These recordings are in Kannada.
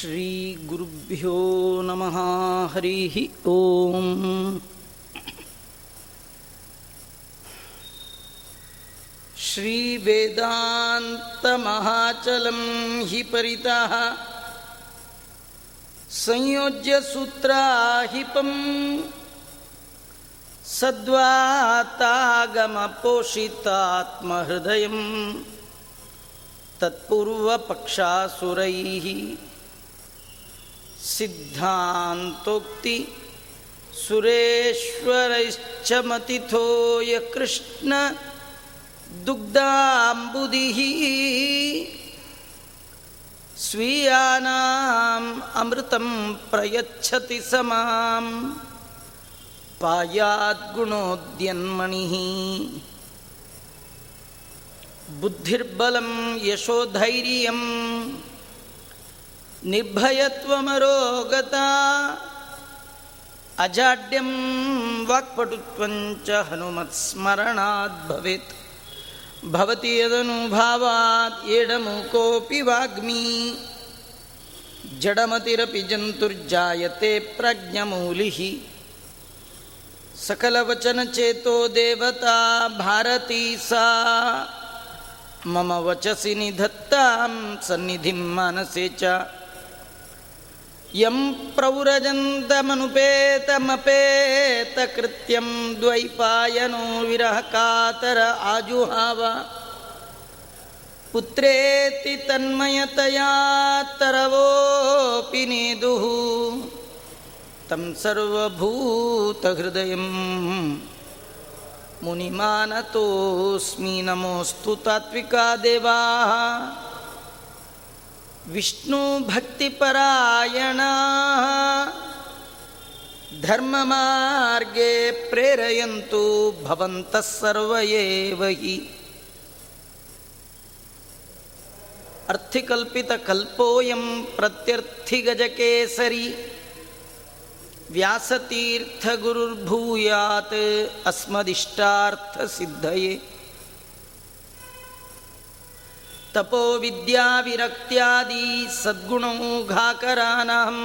श्रीगुरुभ्यो नमः हरिः ॐ श्रीवेदान्तमहाचलं हि परितः संयोज्य सूत्राहिपम् सद्वातागमपोषितात्महृदयम् तत्पूर्वपक्षासुरैः सिद्धान्तोक्ति सुरेश्वरैश्च मतिथो यः कृष्ण दुग्धाम्बुदिः स्वीयानाम् अमृतं प्रयच्छति स माँ पायाद्गुणोद्यन्मणिः। बुद्धिर्बलं यशोधैर्यं निर्भयत्वमरोगता अजाड्यं वाक्पटुत्वञ्च हनुमत्स्मरणाद् भवेत् भवति यदनुभावात् एडमुकोऽपि वाग्मी जडमतिरपि जन्तुर्जायते प्रज्ञमूलिः सकलवचनचेतो देवता भारती सा मम वचसि निधत्तां सन्निधिं मानसे च यं प्रौरजन्तमनुपेतमपेतकृत्यं द्वैपायनो विरहकातर आजुहाव। पुत्रेति तन्मयतया तरवोऽपि नेदुः। तं सर्वभूतहृदयं मुनिमानतोऽस्मि। नमोऽस्तु तात्विका देवाः ವಿಷ್ಣು ಭಕ್ತಿಪರಾಯಣ ಧರ್ಮ ಮಾರ್ಗೆ ಪ್ರೇರೆಯಂತು ಭವಂತಃ ಸರ್ವೇವ ಹಿ ಅರ್ಥಿಕಲ್ಪಿತ ಕಲ್ಪೋಯಂ ಪ್ರತ್ಯರ್ಥಿಗಜಕೇಸರಿ. ವ್ಯಾಸತೀರ್ಥ ಗುರುರ್ಭೂಯಾತ್ ಅಸ್ಮದಿಷ್ಟಾರ್ಥ ಸಿದ್ಧಯೇ. तपो विद्याविरक्त्यादि सद्गुणौघाकरानहं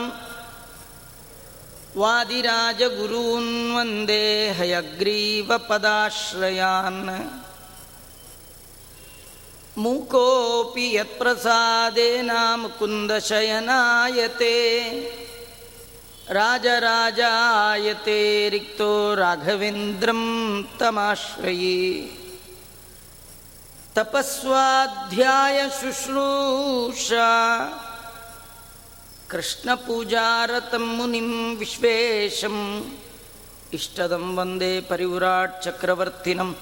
वादिराजगुरून् वन्दे हयग्रीवपदाश्रयान्। मूकोऽपि यत्प्रसादेन मुकुन्दशयनायते राजराजायते रिक्तो राघवेन्द्रं तमाश्रये ತಪಸ್ವಾಧ್ಯಾಯ ಶುಶ್ರೂಷಾ. ಕೃಷ್ಣಪೂಜಾರತಂ ಮುನಿಂ ವಿಶ್ವೇಶಂ. ಇಷ್ಟದಂ ವಂದೇ ಪರಿವ್ರಾಟ್ ಚಕ್ರವರ್ತಿನಂ.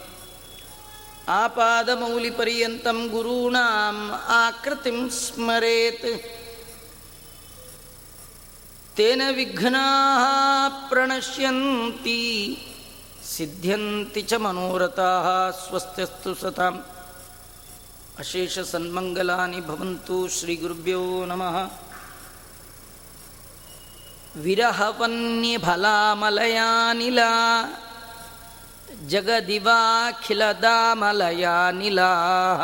ಆಪಾದಮೌಲಿಪರ್ಯಂತಂ ಗುರೂಣಾಂ ಆಕೃತಿಂ ಸ್ಮರೇತ್. ತೇನ ವಿಘ್ನಾ ಪ್ರಣಶ್ಯಂತಿ. ಸಿದ್ಧ್ಯಂತಿ ಚ ಮನೋರಥಾ ಸ್ವಸ್ಥಸ್ತು ಸತಾಂ. अशेषसन्मङ्गलानि भवन्तु श्रीगुरुभ्यो नमः। विरहवन्यफलामलयानिला जगदिवाखिलदामलयानिलाः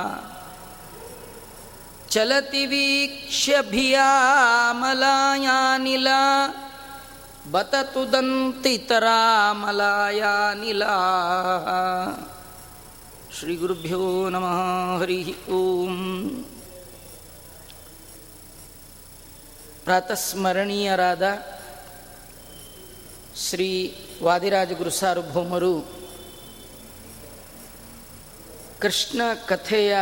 चलति वीक्ष्यभियामलायानिला बततु दन्तितरामलायानिलाः। ಶ್ರೀಗುರುಭ್ಯೋ ನಮಃ ಹರಿ ಓಂ ಪ್ರಾತಸ್ಮರಣೀಯರಾದ ಶ್ರೀ ವಾದಿರಾಜ ಗುರುಸಾರ್ವಭೌಮರು ಕೃಷ್ಣ ಕಥೆಯ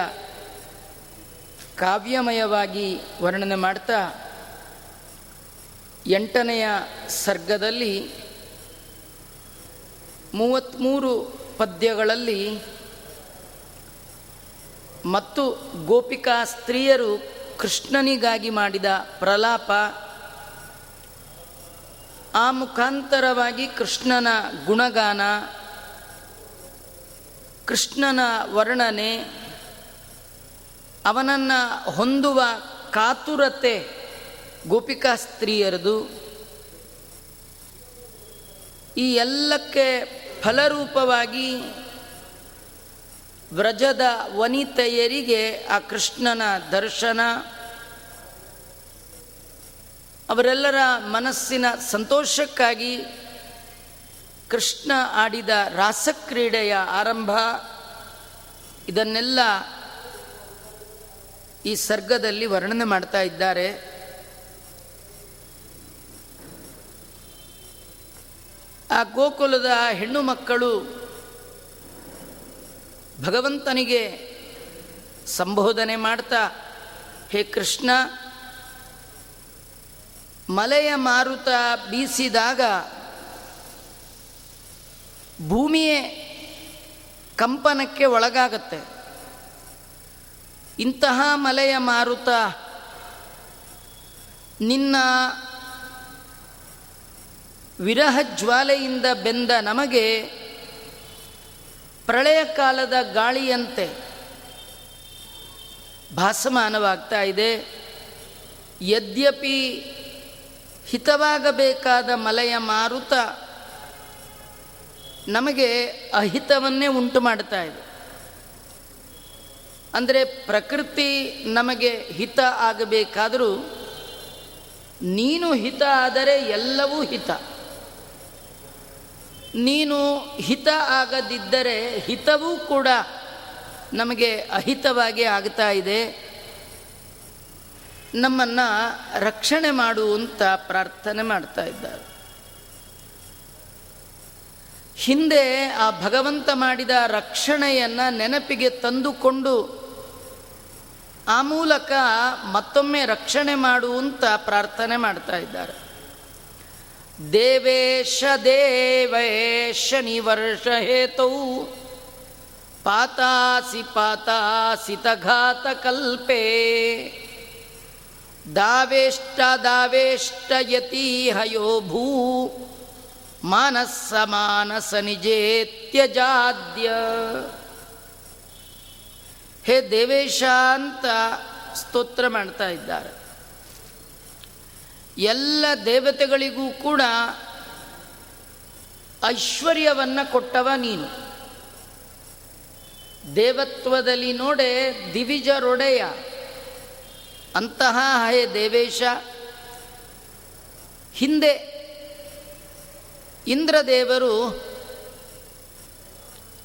ಕಾವ್ಯಮಯವಾಗಿ ವರ್ಣನೆ ಮಾಡ್ತಾ ಎಂಟನೆಯ ಸರ್ಗದಲ್ಲಿ ಮೂವತ್ತ್ಮೂರು ಪದ್ಯಗಳಲ್ಲಿ ಮತ್ತು ಗೋಪಿಕಾ ಸ್ತ್ರೀಯರು ಕೃಷ್ಣನಿಗಾಗಿ ಮಾಡಿದ ಪ್ರಲಾಪ ಆ ಮುಖಾಂತರವಾಗಿ ಕೃಷ್ಣನ ಗುಣಗಾನ, ಕೃಷ್ಣನ ವರ್ಣನೆ, ಅವನನ್ನು ಹೊಂದುವ ಕಾತುರತೆ ಗೋಪಿಕಾ ಸ್ತ್ರೀಯರದು. ಈ ಎಲ್ಲಕ್ಕೆ ಫಲರೂಪವಾಗಿ ವ್ರಜದ ವನಿತೆಯರಿಗೆ ಆ ಕೃಷ್ಣನ ದರ್ಶನ, ಅವರೆಲ್ಲರ ಮನಸ್ಸಿನ ಸಂತೋಷಕ್ಕಾಗಿ ಕೃಷ್ಣ ಆಡಿದ ರಾಸಕ್ರೀಡೆಯ ಆರಂಭ. ಇದನ್ನೆಲ್ಲ ಈ ಸರ್ಗದಲ್ಲಿ ವರ್ಣನೆ ಮಾಡ್ತಾ ಇದ್ದಾರೆ. ಆ ಗೋಕುಲದ ಹೆಣ್ಣು ಮಕ್ಕಳು ಭಗವಂತನಿಗೆ ಸಂಬೋಧನೆ ಮಾಡ್ತಾ, ಹೇ ಕೃಷ್ಣ, ಮಲೆಯ ಮಾರುತ ಬೀಸಿದಾಗ ಭೂಮಿಯೇ ಕಂಪನಕ್ಕೆ ಒಳಗಾಗತ್ತೆ. ಇಂತಹ ಮಲೆಯ ಮಾರುತ, ನಿನ್ನ ವಿರಹ ಜ್ವಾಲೆಯಿಂದ ಬೆಂದ ನಮಗೆ ಪ್ರಳಯ ಕಾಲದ ಗಾಳಿಯಂತೆ ಭಾಸಮಾನವಾಗ್ತಾ ಇದೆ. ಯದ್ಯಪಿ ಹಿತವಾಗಬೇಕಾದ ಮಲೆಯ ಮಾರುತ ನಮಗೆ ಅಹಿತವನ್ನೇ ಉಂಟು ಮಾಡ್ತಾ ಇದೆ. ಅಂದರೆ ಪ್ರಕೃತಿ ನಮಗೆ ಹಿತ ಆಗಬೇಕಾದರೂ ನೀನು ಹಿತ ಆದರೆ ಎಲ್ಲವೂ ಹಿತ. ನೀನು ಹಿತ ಆಗದಿದ್ದರೆ ಹಿತವೂ ಕೂಡ ನಮಗೆ ಅಹಿತವಾಗಿ ಆಗ್ತಾ ಇದೆ. ನಮ್ಮನ್ನು ರಕ್ಷಣೆ ಮಾಡುವಂತ ಪ್ರಾರ್ಥನೆ ಮಾಡ್ತಾ ಇದ್ದಾರೆ. ಹಿಂದೆ ಆ ಭಗವಂತ ಮಾಡಿದ ರಕ್ಷಣೆಯನ್ನು ನೆನಪಿಗೆ ತಂದುಕೊಂಡು ಆ ಮೂಲಕ ಮತ್ತೊಮ್ಮೆ ರಕ್ಷಣೆ ಮಾಡುವಂತ ಪ್ರಾರ್ಥನೆ ಮಾಡ್ತಾ ಇದ್ದಾರೆ. ದೇವೇಶ ದೇವೇಶ ನಿವರ್ಷ ಹೇತೌ. ಪಾತಾಸಿ ಪಾತಾಸಿತಘಾತ ಕಲ್ಪೆ. ದಾವೇಷ್ಟ ದಾವೇಷ್ಟ ಯತೀಹಯೋ ಭೂ. ಮಾನಸ ಮಾನಸ ನಿಜೇತ್ಯಜಾದ್ಯ ಹೇ ದೇವೇಶ ಅಂತ ಸ್ತೋತ್ರ ಮಾಡ್ತಾ ಇದ್ದಾರೆ. ಎಲ್ಲ ದೇವತೆಗಳಿಗೂ ಕೂಡ ಐಶ್ವರ್ಯವನ್ನು ಕೊಟ್ಟವ ನೀನು. ದೇವತ್ವದಲ್ಲಿ ನೋಡೆ ದಿವಿಜರೊಡೆಯ ಅಂತಹ ಹೇ ದೇವೇಶ. ಹಿಂದೆ ಇಂದ್ರದೇವರು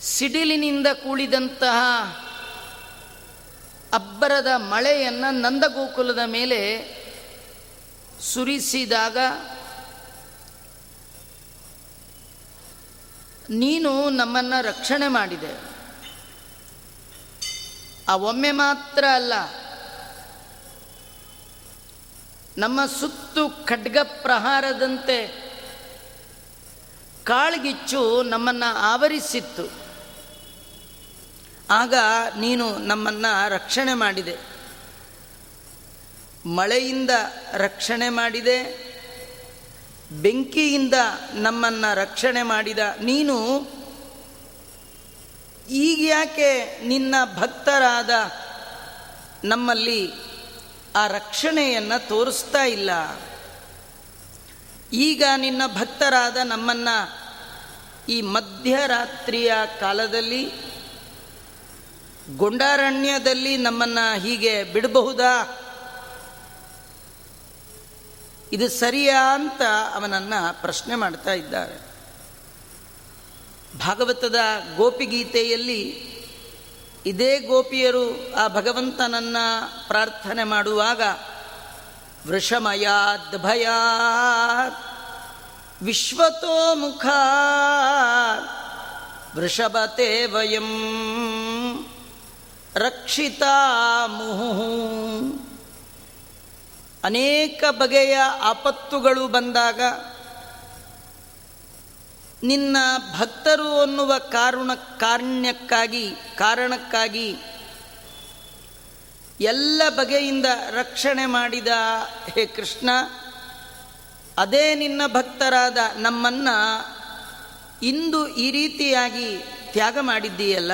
ಸಿಡಿಲಿನಿಂದ ಕೂಡಿದಂತಹ ಅಬ್ಬರದ ಮಳೆಯನ್ನು ನಂದಗೋಕುಲದ ಮೇಲೆ ಸುರಿಸಿದಾಗ ನೀನು ನಮ್ಮನ್ನು ರಕ್ಷಣೆ ಮಾಡಿದೆ. ಆ ಒಮ್ಮೆ ಮಾತ್ರ ಅಲ್ಲ, ನಮ್ಮ ಸುತ್ತು ಖಡ್ಗ ಪ್ರಹಾರದಂತೆ ಕಾಳ್ಗಿಚ್ಚು ನಮ್ಮನ್ನು ಆವರಿಸಿತ್ತು. ಆಗ ನೀನು ನಮ್ಮನ್ನು ರಕ್ಷಣೆ ಮಾಡಿದೆ. ಮಳೆಯಿಂದ ರಕ್ಷಣೆ ಮಾಡಿದೆ, ಬೆಂಕಿಯಿಂದ ನಮ್ಮನ್ನು ರಕ್ಷಣೆ ಮಾಡಿದ ನೀನು, ಈಗ ಯಾಕೆ ನಿನ್ನ ಭಕ್ತರಾದ ನಮ್ಮಲ್ಲಿ ಆ ರಕ್ಷಣೆಯನ್ನು ತೋರಿಸ್ತಾ ಇಲ್ಲ? ಈಗ ನಿನ್ನ ಭಕ್ತರಾದ ನಮ್ಮನ್ನು ಈ ಮಧ್ಯರಾತ್ರಿಯ ಕಾಲದಲ್ಲಿ, ಗೊಂಡಾರಣ್ಯದಲ್ಲಿ ನಮ್ಮನ್ನು ಹೀಗೆ ಬಿಡಬಹುದಾ? ಇದು ಸರಿಯಾ ಅಂತ ಅವನನ್ನು ಪ್ರಶ್ನೆ ಮಾಡ್ತಾ ಇದ್ದಾರೆ. ಭಾಗವತದ ಗೋಪಿಗೀತೆಯಲ್ಲಿ ಇದೇ ಗೋಪಿಯರು ಆ ಭಗವಂತನನ್ನು ಪ್ರಾರ್ಥನೆ ಮಾಡುವಾಗ ವೃಷಮಯಾದ್ ಭಯಾತ್, ವಿಶ್ವತೋ ಮುಖ ವೃಷಭತೆ ವಯಂ ರಕ್ಷಿತಾ ಮುಹು ಅನೇಕ ಬಗೆಯ ಆಪತ್ತುಗಳು ಬಂದಾಗ ನಿನ್ನ ಭಕ್ತರು ಅನ್ನುವ ಕಾರುಣ ಕಾರಣ್ಯಕ್ಕಾಗಿ, ಕಾರಣಕ್ಕಾಗಿ ಎಲ್ಲ ಬಗೆಯಿಂದ ರಕ್ಷಣೆ ಮಾಡಿದ ಹೇ ಕೃಷ್ಣ, ಅದೇ ನಿನ್ನ ಭಕ್ತರಾದ ನಮ್ಮನ್ನು ಇಂದು ಈ ರೀತಿಯಾಗಿ ತ್ಯಾಗ ಮಾಡಿದ್ದೀಯಲ್ಲ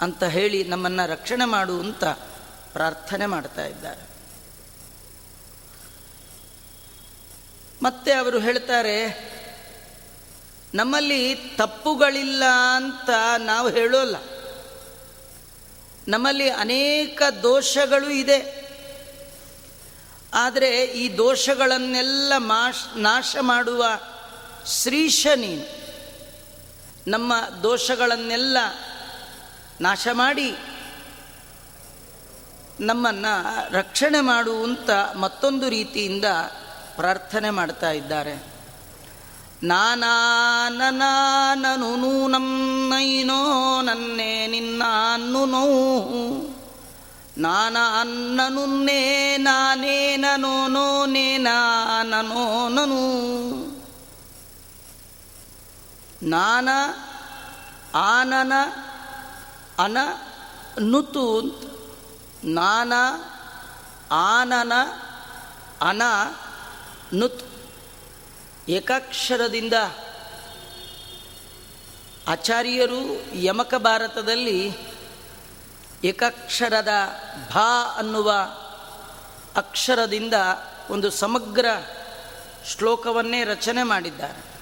ಅಂತ ಹೇಳಿ ನಮ್ಮನ್ನು ರಕ್ಷಣೆ ಮಾಡು ಅಂತ ಪ್ರಾರ್ಥನೆ ಮಾಡ್ತಾ ಇದ್ದಾರೆ. ಮತ್ತೆ ಅವರು ಹೇಳ್ತಾರೆ, ನಮ್ಮಲ್ಲಿ ತಪ್ಪುಗಳಿಲ್ಲ ಅಂತ ನಾವು ಹೇಳೋಲ್ಲ. ನಮ್ಮಲ್ಲಿ ಅನೇಕ ದೋಷಗಳು ಇದೆ. ಆದರೆ ಈ ದೋಷಗಳನ್ನೆಲ್ಲ ಮಾಶ್, ನಾಶ ಮಾಡುವ ಶ್ರೀಶ ನೀನು. ನಮ್ಮ ದೋಷಗಳನ್ನೆಲ್ಲ ನಾಶ ಮಾಡಿ ನಮ್ಮನ್ನು ರಕ್ಷಣೆ ಮಾಡುವಂಥ ಮತ್ತೊಂದು ರೀತಿಯಿಂದ ಪ್ರಾರ್ಥನೆ ಮಾಡ್ತಾ ಇದ್ದಾರೆ. ನಾನಾನನು ನೂನಂ ನೈನೋ ನನ್ನೇ ನಿನ್ನ ಅನ್ನು ನೋವು ನಾನನ್ನನುನ್ನೇ ನಾನೇ ನನೋ ನೋ ನೇ ನಾನೋ ನನು. ನಾನ ಆನನ ಅನ ನುತು ಅಂತ ನಾನ, ಆನನ, ಅನ, ನುತ್. ಏಕಾಕ್ಷರದಿಂದ ಆಚಾರ್ಯರು ಯಮಕ ಭಾರತದಲ್ಲಿ ಏಕಾಕ್ಷರದ ಭಾ ಅನ್ನುವ ಅಕ್ಷರದಿಂದ ಒಂದು ಸಮಗ್ರ ಶ್ಲೋಕವನ್ನೇ ರಚನೆ ಮಾಡಿದ್ದಾರೆ.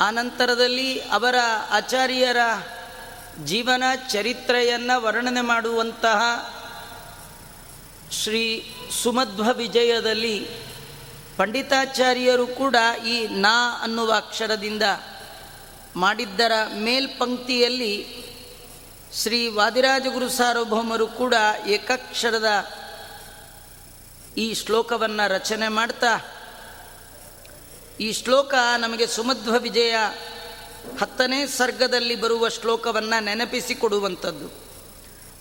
ಆನಂತರದಲ್ಲಿ ಅವರ ಆಚಾರ್ಯರ ಜೀವನ ಚರಿತ್ರೆಯನ್ನು ವರ್ಣನೆ ಮಾಡುವಂತಹ ಶ್ರೀ ಸುಮಧ್ವ ವಿಜಯದಲ್ಲಿ ಪಂಡಿತಾಚಾರ್ಯರು ಕೂಡ ಈ ನಾ ಅನ್ನುವ ಅಕ್ಷರದಿಂದ ಮಾಡಿದ್ದರ ಮೇಲ್ಪಂಕ್ತಿಯಲ್ಲಿ ಶ್ರೀ ವಾದಿರಾಜಗುರು ಸಾರ್ವಭೌಮರು ಕೂಡ ಏಕಾಕ್ಷರದ ಈ ಶ್ಲೋಕವನ್ನು ರಚನೆ ಮಾಡ್ತಾ, ಈ ಶ್ಲೋಕ ನಮಗೆ ಸುಮಧ್ವ ವಿಜಯ ಹತ್ತನೇ ಸರ್ಗದಲ್ಲಿ ಬರುವ ಶ್ಲೋಕವನ್ನು ನೆನಪಿಸಿಕೊಡುವಂಥದ್ದು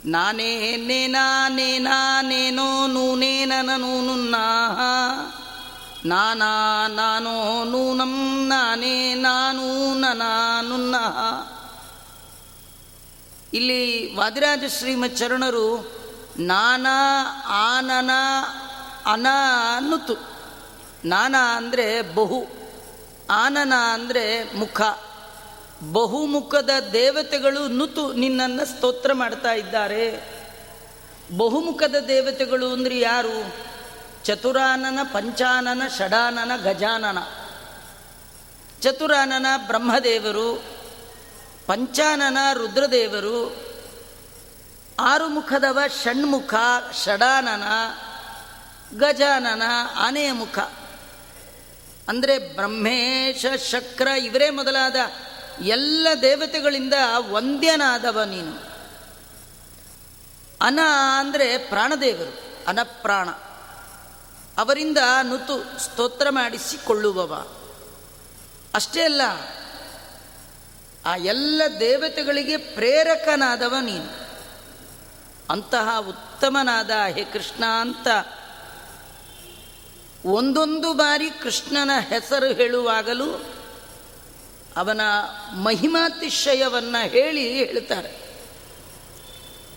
ನಾನೇ ನೇನಾ ನೇನಾ, ನೇನೋ ನೂನೇನ. ನೂನುನ್ನಾ ನಾನಾ ನಾನೋ ನೂನಂ, ನಾನೇ, ನಾನೂ ನಾನುನ್ನ ಇಲ್ಲಿ ವಾದಿರಾಜ ಶ್ರೀಮಚರಣರು ನಾನಾ, ಆನನ, ಅನ ನುತು ನಾನಾ ಅಂದರೆ ಬಹು, ಆನನ ಅಂದರೆ ಮುಖ. ಬಹುಮುಖದ ದೇವತೆಗಳು ನುತು ನಿನ್ನನ್ನು ಸ್ತೋತ್ರ ಮಾಡ್ತಾ ಇದ್ದಾರೆ. ಬಹುಮುಖದ ದೇವತೆಗಳು ಅಂದರೆ ಯಾರು? ಚತುರಾನನ, ಪಂಚಾನನ, ಷಡಾನನ, ಗಜಾನನ. ಚತುರಾನನ ಬ್ರಹ್ಮದೇವರು, ಪಂಚಾನನ ರುದ್ರದೇವರು ಆರು ಮುಖದವ ಷಣ್ಮುಖ, ಷಡಾನನ, ಗಜಾನನ, ಆನೆಯ ಮುಖ. ಅಂದರೆ ಬ್ರಹ್ಮೇಶ ಶಕ್ರ ಇವರೇ ಮೊದಲಾದ ಎಲ್ಲ ದೇವತೆಗಳಿಂದ ವಂದ್ಯನಾದವ ನೀನು. ಅನ ಅಂದರೆ ಪ್ರಾಣದೇವರು, ಅನಪ್ರಾಣ. ಅವರಿಂದ ನುತು ಸ್ತೋತ್ರ ಮಾಡಿಸಿಕೊಳ್ಳುವವ. ಅಷ್ಟೇ ಅಲ್ಲ, ಆ ಎಲ್ಲ ದೇವತೆಗಳಿಗೆ ಪ್ರೇರಕನಾದವ ನೀನು. ಅಂತಹ ಉತ್ತಮನಾದ ಹೇ ಕೃಷ್ಣ ಅಂತ ಒಂದೊಂದು ಬಾರಿ ಕೃಷ್ಣನ ಹೆಸರು ಹೇಳುವಾಗಲೂ ಅವನ ಮಹಿಮಾತಿಶಯವನ್ನು ಹೇಳಿ ಹೇಳ್ತಾರೆ.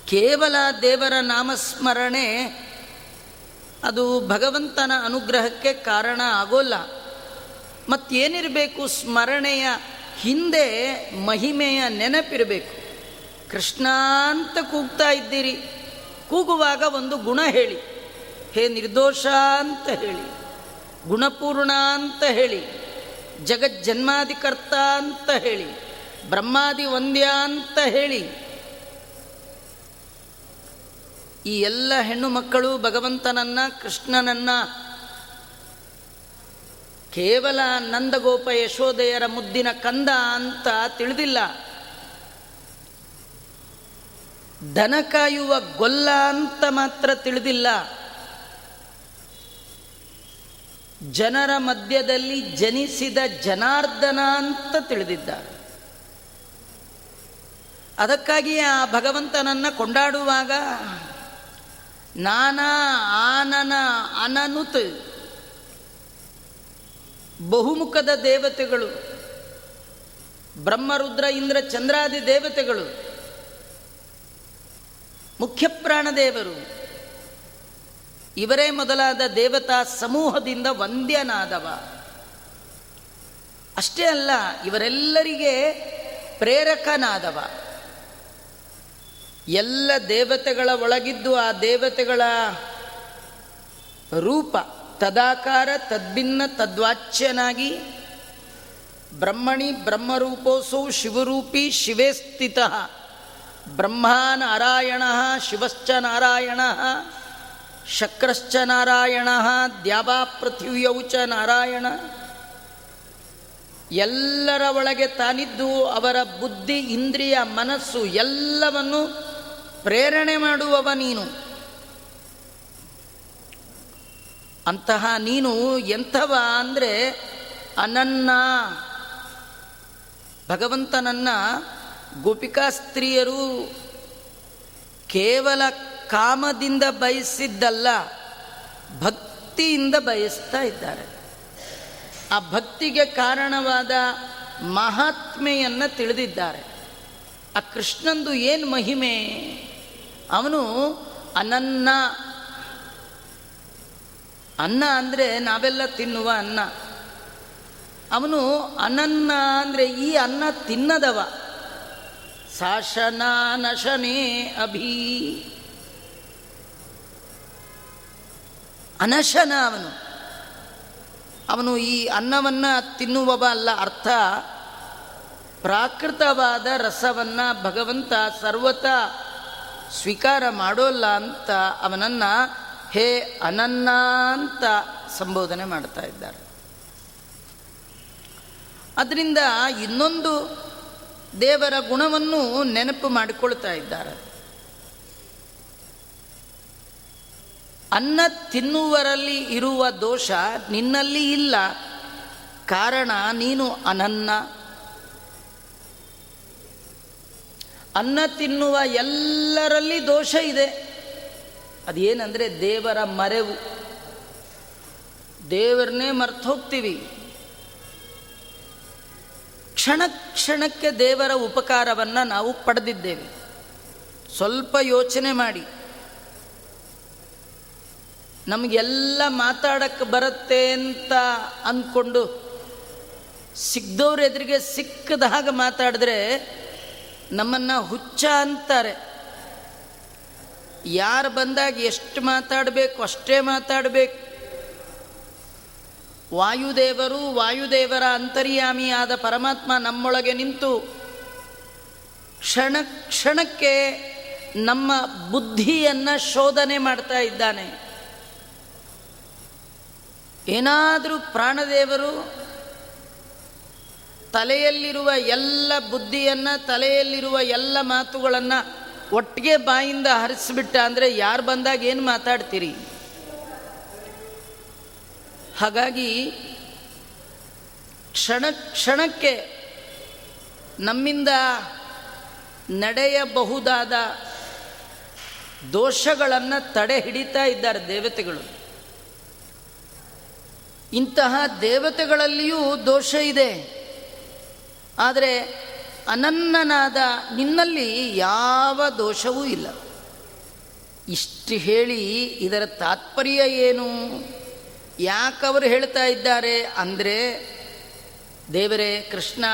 ಕೇವಲ ದೇವರ ನಾಮಸ್ಮರಣೆ ಅದು ಭಗವಂತನ ಅನುಗ್ರಹಕ್ಕೆ ಕಾರಣ ಆಗೋಲ್ಲ. ಮತ್ತೇನಿರಬೇಕು ಸ್ಮರಣೆಯ ಹಿಂದೆ ಮಹಿಮೆಯ ನೆನಪಿರಬೇಕು. ಕೃಷ್ಣ ಅಂತ ಕೂಗ್ತಾ ಇದ್ದೀರಿ. ಕೂಗುವಾಗ ಒಂದು ಗುಣ ಹೇಳಿ. ಹೇ ನಿರ್ದೋಷ ಅಂತ ಹೇಳಿ. ಗುಣಪೂರ್ಣ ಅಂತ ಹೇಳಿ. ಜಗಜ್ಜನ್ಮಾದಿಕರ್ತ ಅಂತ ಹೇಳಿ, ಬ್ರಹ್ಮಾದಿ ವಂದ್ಯ ಅಂತ ಹೇಳಿ, ಈ ಎಲ್ಲ ಹೆಣ್ಣು ಮಕ್ಕಳು ಭಗವಂತನನ್ನ, ಕೃಷ್ಣನನ್ನ, ಕೇವಲ ನಂದಗೋಪ ಯಶೋದೆಯರ ಮುದ್ದಿನ ಕಂದ ಅಂತ ತಿಳಿದಿಲ್ಲ. ದನ ಕಾಯುವ ಗೊಲ್ಲ ಅಂತ ಮಾತ್ರ ತಿಳಿದಿಲ್ಲ. ಜನರ ಮಧ್ಯದಲ್ಲಿ ಜನಿಸಿದ ಜನಾರ್ದನ ಅಂತ ತಿಳಿದಿದ್ದಾರೆ. ಅದಕ್ಕಾಗಿ ಆ ಭಗವಂತನನ್ನ ಕೊಂಡಾಡುವಾಗ ನಾನಾ ಆನನ ಅನನುತ್ ಬಹುಮುಖದ ದೇವತೆಗಳು, ಬ್ರಹ್ಮರುದ್ರ ಇಂದ್ರ ಚಂದ್ರಾದಿ ದೇವತೆಗಳು ಮುಖ್ಯ ಪ್ರಾಣದೇವರು ಇವರೇ ಮೊದಲಾದ ದೇವತಾ ಸಮೂಹದಿಂದ ವಂದ್ಯನಾದವ. ಅಷ್ಟೇ ಅಲ್ಲ, ಇವರೆಲ್ಲರಿಗೆ ಪ್ರೇರಕನಾದವ. ಎಲ್ಲ ದೇವತೆಗಳ ಒಳಗಿದ್ದು ಆ ದೇವತೆಗಳ ರೂಪ ತದಾಕಾರ, ತದ್ಭಿನ್ನ, ತದ್ವಾಚ್ಯನಾಗಿ ಬ್ರಹ್ಮಣಿ, ಬ್ರಹ್ಮರೂಪೋಸು, ಶಿವರೂಪಿ, ಶಿವೇ ಸ್ಥಿತ. ಬ್ರಹ್ಮ ನಾರಾಯಣ ಶಿವಶ್ಚ ನಾರಾಯಣ ಶಕ್ರಶ್ಚ ನಾರಾಯಣ ದ್ಯಾಬಾ ಪೃಥಿವ್ಯೌ ಚ ನಾರಾಯಣ. ಎಲ್ಲರ ಒಳಗೆ ತಾನಿದ್ದು ಅವರ ಬುದ್ಧಿ, ಇಂದ್ರಿಯ, ಮನಸ್ಸು ಎಲ್ಲವನ್ನು ಪ್ರೇರಣೆ ಮಾಡುವವ ನೀನು. ಅಂತಹ ನೀನು ಎಂಥವ ಅಂದರೆ ಅನನ್ನ. ಭಗವಂತನನ್ನ ಗೋಪಿಕಾ ಸ್ತ್ರೀಯರು ಕೇವಲ ಕಾಮದಿಂದ ಬಯಸಿದ್ದಲ್ಲ, ಭಕ್ತಿಯಿಂದ ಬಯಸ್ತಾ ಇದ್ದಾರೆ. ಆ ಭಕ್ತಿಗೆ ಕಾರಣವಾದ ಮಹಾತ್ಮೆಯನ್ನು ತಿಳಿದಿದ್ದಾರೆ. ಆ ಕೃಷ್ಣಂದು ಏನು ಮಹಿಮೆ? ಅವನು ಅನನ್ನ. ಅನ್ನ ಅಂದರೆ ನಾವೆಲ್ಲ ತಿನ್ನುವ ಅನ್ನ. ಅವನು ಅನನ್ನ ಅಂದರೆ ಈ ಅನ್ನ ತಿನ್ನದವ. ಸಾಶನ ನಶನೇ ಅಭಿ. ಅನಶನ ಅವನು. ಅವನು ಈ ಅನ್ನವನ್ನು ತಿನ್ನುವವ ಅಲ್ಲ, ಅರ್ಥ? ಪ್ರಾಕೃತವಾದ ರಸವನ್ನು ಭಗವಂತ ಸರ್ವತ ಸ್ವೀಕಾರ ಮಾಡೋಲ್ಲ ಅಂತ ಅವನನ್ನು ಹೇ ಅನನ್ನ ಅಂತ ಸಂಬೋಧನೆ ಮಾಡ್ತಾ ಇದ್ದಾರೆ. ಅದರಿಂದ ಇನ್ನೊಂದು ದೇವರ ಗುಣವನ್ನು ನೆನಪು ಮಾಡಿಕೊಳ್ತಾ ಇದ್ದಾರೆ. ಅನ್ನ ತಿನ್ನುವರಲ್ಲಿ ಇರುವ ದೋಷ ನಿನ್ನಲ್ಲಿ ಇಲ್ಲ. ಕಾರಣ ನೀನು ಅನನ್ನ. ಅನ್ನ ತಿನ್ನುವ ಎಲ್ಲರಲ್ಲಿ ದೋಷ ಇದೆ. ಅದೇನೆಂದರೆ ದೇವರ ಮರೆವು. ದೇವರನ್ನೇ ಮರ್ತು ಹೋಗ್ತೀವಿ. ಕ್ಷಣ ಕ್ಷಣಕ್ಕೆ ದೇವರ ಉಪಕಾರವನ್ನು ನಾವು ಪಡೆದಿದ್ದೇವೆ. ಸ್ವಲ್ಪ ಯೋಚನೆ ಮಾಡಿ. ನಮಗೆಲ್ಲ ಮಾತಾಡಕ್ಕೆ ಬರುತ್ತೆ ಅಂತ ಅಂದ್ಕೊಂಡು ಸಿಗ್ದವ್ರ ಎದುರಿಗೆ ಸಿಕ್ಕದ ಹಾಗೆ ಮಾತಾಡಿದ್ರೆ ನಮ್ಮನ್ನು ಹುಚ್ಚ ಅಂತಾರೆ. ಯಾರು ಬಂದಾಗ ಎಷ್ಟು ಮಾತಾಡಬೇಕು, ಅಷ್ಟೇ ಮಾತಾಡಬೇಕು. ವಾಯುದೇವರು ವಾಯುದೇವರ ಅಂತರ್ಯಾಮಿಯಾದ ಪರಮಾತ್ಮ ನಮ್ಮೊಳಗೆ ನಿಂತು ಕ್ಷಣ ಕ್ಷಣಕ್ಕೆ ನಮ್ಮ ಬುದ್ಧಿಯನ್ನು ಶೋಧನೆ ಮಾಡ್ತಾ ಇದ್ದಾನೆ. ಏನಾದರೂ ಪ್ರಾಣದೇವರು ತಲೆಯಲ್ಲಿರುವ ಎಲ್ಲ ಬುದ್ಧಿಯನ್ನು, ತಲೆಯಲ್ಲಿರುವ ಎಲ್ಲ ಮಾತುಗಳನ್ನು ಒಟ್ಟಿಗೆ ಬಾಯಿಂದ ಹರಿಸ್ಬಿಟ್ಟ ಅಂದರೆ ಯಾರು ಬಂದಾಗ ಏನು ಮಾತಾಡ್ತೀರಿ? ಹಾಗಾಗಿ ಕ್ಷಣ ಕ್ಷಣಕ್ಕೆ ನಮ್ಮಿಂದ ನಡೆಯಬಹುದಾದ ದೋಷಗಳನ್ನು ತಡೆ ಹಿಡಿತಾ ಇದ್ದಾರೆ ದೇವತೆಗಳು. ಇಂತಹ ದೇವತೆಗಳಲ್ಲಿಯೂ ದೋಷ ಇದೆ. ಆದರೆ ಅನನ್ನನಾದ ನಿನ್ನಲ್ಲಿ ಯಾವ ದೋಷವೂ ಇಲ್ಲ. ಇಷ್ಟು ಹೇಳಿ ಇದರ ತಾತ್ಪರ್ಯ ಏನು? ಯಾಕವರು ಹೇಳ್ತಾ ಇದ್ದಾರೆ ಅಂದರೆ, ದೇವರೇ ಕೃಷ್ಣ,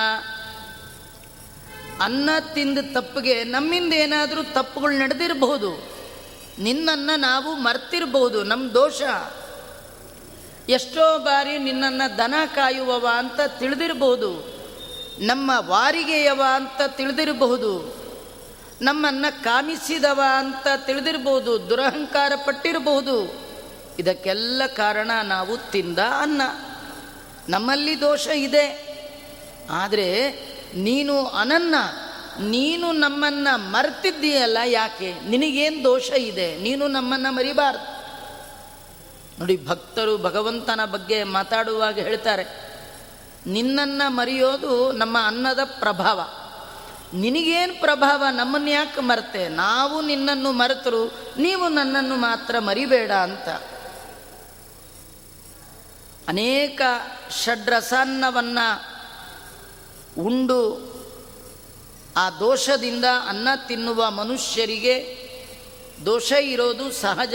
ಅನ್ನ ತಿಂದ ತಪ್ಪಿಗೆ ನಮ್ಮಿಂದ ಏನಾದರೂ ತಪ್ಪುಗಳು ನಡೆದಿರಬಹುದು ನಿನ್ನನ್ನು ನಾವು ಮರ್ತಿರ್ಬೋದು ನಮ್ಮ ದೋಷ. ಎಷ್ಟೋ ಬಾರಿ ನಿನ್ನನ್ನು ದನ ಕಾಯುವವ ಅಂತ ತಿಳಿದಿರಬಹುದು ನಮ್ಮ ವಾರಿಗೆಯವ ಅಂತ ತಿಳಿದಿರಬಹುದು. ನಮ್ಮನ್ನು ಕಾಮಿಸಿದವ ಅಂತ ತಿಳಿದಿರಬಹುದು ದುರಹಂಕಾರ ಪಟ್ಟಿರಬಹುದು ಇದಕ್ಕೆಲ್ಲ ಕಾರಣ ನಾವು ತಿಂದ ಅನ್ನ. ನಮ್ಮಲ್ಲಿ ದೋಷ ಇದೆ. ಆದರೆ ನೀನು ಅನನ್ನ. ನೀನು ನಮ್ಮನ್ನು ಮರ್ತಿದ್ದೀಯಲ್ಲ ಯಾಕೆ? ನಿನಗೇನು ದೋಷ ಇದೆ? ನೀನು ನಮ್ಮನ್ನು ಮರಿಬಾರ್ದು. ನೋಡಿ ಭಕ್ತರು ಭಗವಂತನ ಬಗ್ಗೆ ಮಾತಾಡುವಾಗ ಹೇಳ್ತಾರೆ, ನಿನ್ನನ್ನು ಮರೆಯೋದು ನಮ್ಮ ಅನ್ನದ ಪ್ರಭಾವ. ನಿನಗೇನು ಪ್ರಭಾವ? ನಮ್ಮನ್ನು ಯಾಕೆ ಮರೆತೆ? ನಾವು ನಿನ್ನನ್ನು ಮರೆತರು, ನೀವು ನನ್ನನ್ನು ಮಾತ್ರ ಮರಿಬೇಡ ಅಂತ. ಅನೇಕ ಷಡ್ರಸನ್ನವನ್ನು ಉಂಡು ಆ ದೋಷದಿಂದ ಅನ್ನ ತಿನ್ನುವ ಮನುಷ್ಯರಿಗೆ ದೋಷ ಇರೋದು ಸಹಜ.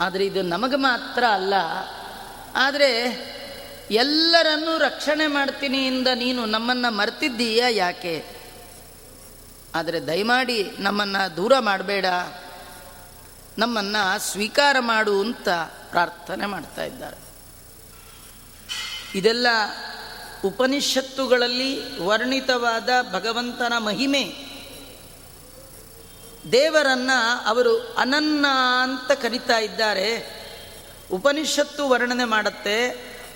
ಆದರೆ ಇದು ನಮಗೆ ಮಾತ್ರ ಅಲ್ಲ. ಆದರೆ ಎಲ್ಲರನ್ನೂ ರಕ್ಷಣೆ ಮಾಡ್ತೀನಿ ಇಂದ ನೀನು ನಮ್ಮನ್ನು ಮರ್ತಿದ್ದೀಯ ಯಾಕೆ? ಆದರೆ ದಯಮಾಡಿ ನಮ್ಮನ್ನು ದೂರ ಮಾಡಬೇಡ. ನಮ್ಮನ್ನು ಸ್ವೀಕಾರ ಮಾಡು ಅಂತ ಪ್ರಾರ್ಥನೆ ಮಾಡ್ತಾ ಇದ್ದಾರೆ. ಇದೆಲ್ಲ ಉಪನಿಷತ್ತುಗಳಲ್ಲಿ ವರ್ಣಿತವಾದ ಭಗವಂತನ ಮಹಿಮೆ. ದೇವರನ್ನ ಅವರು ಅನನ್ನ ಅಂತ ಕರಿತಾ ಇದ್ದಾರೆ. ಉಪನಿಷತ್ತು ವರ್ಣನೆ ಮಾಡುತ್ತೆ,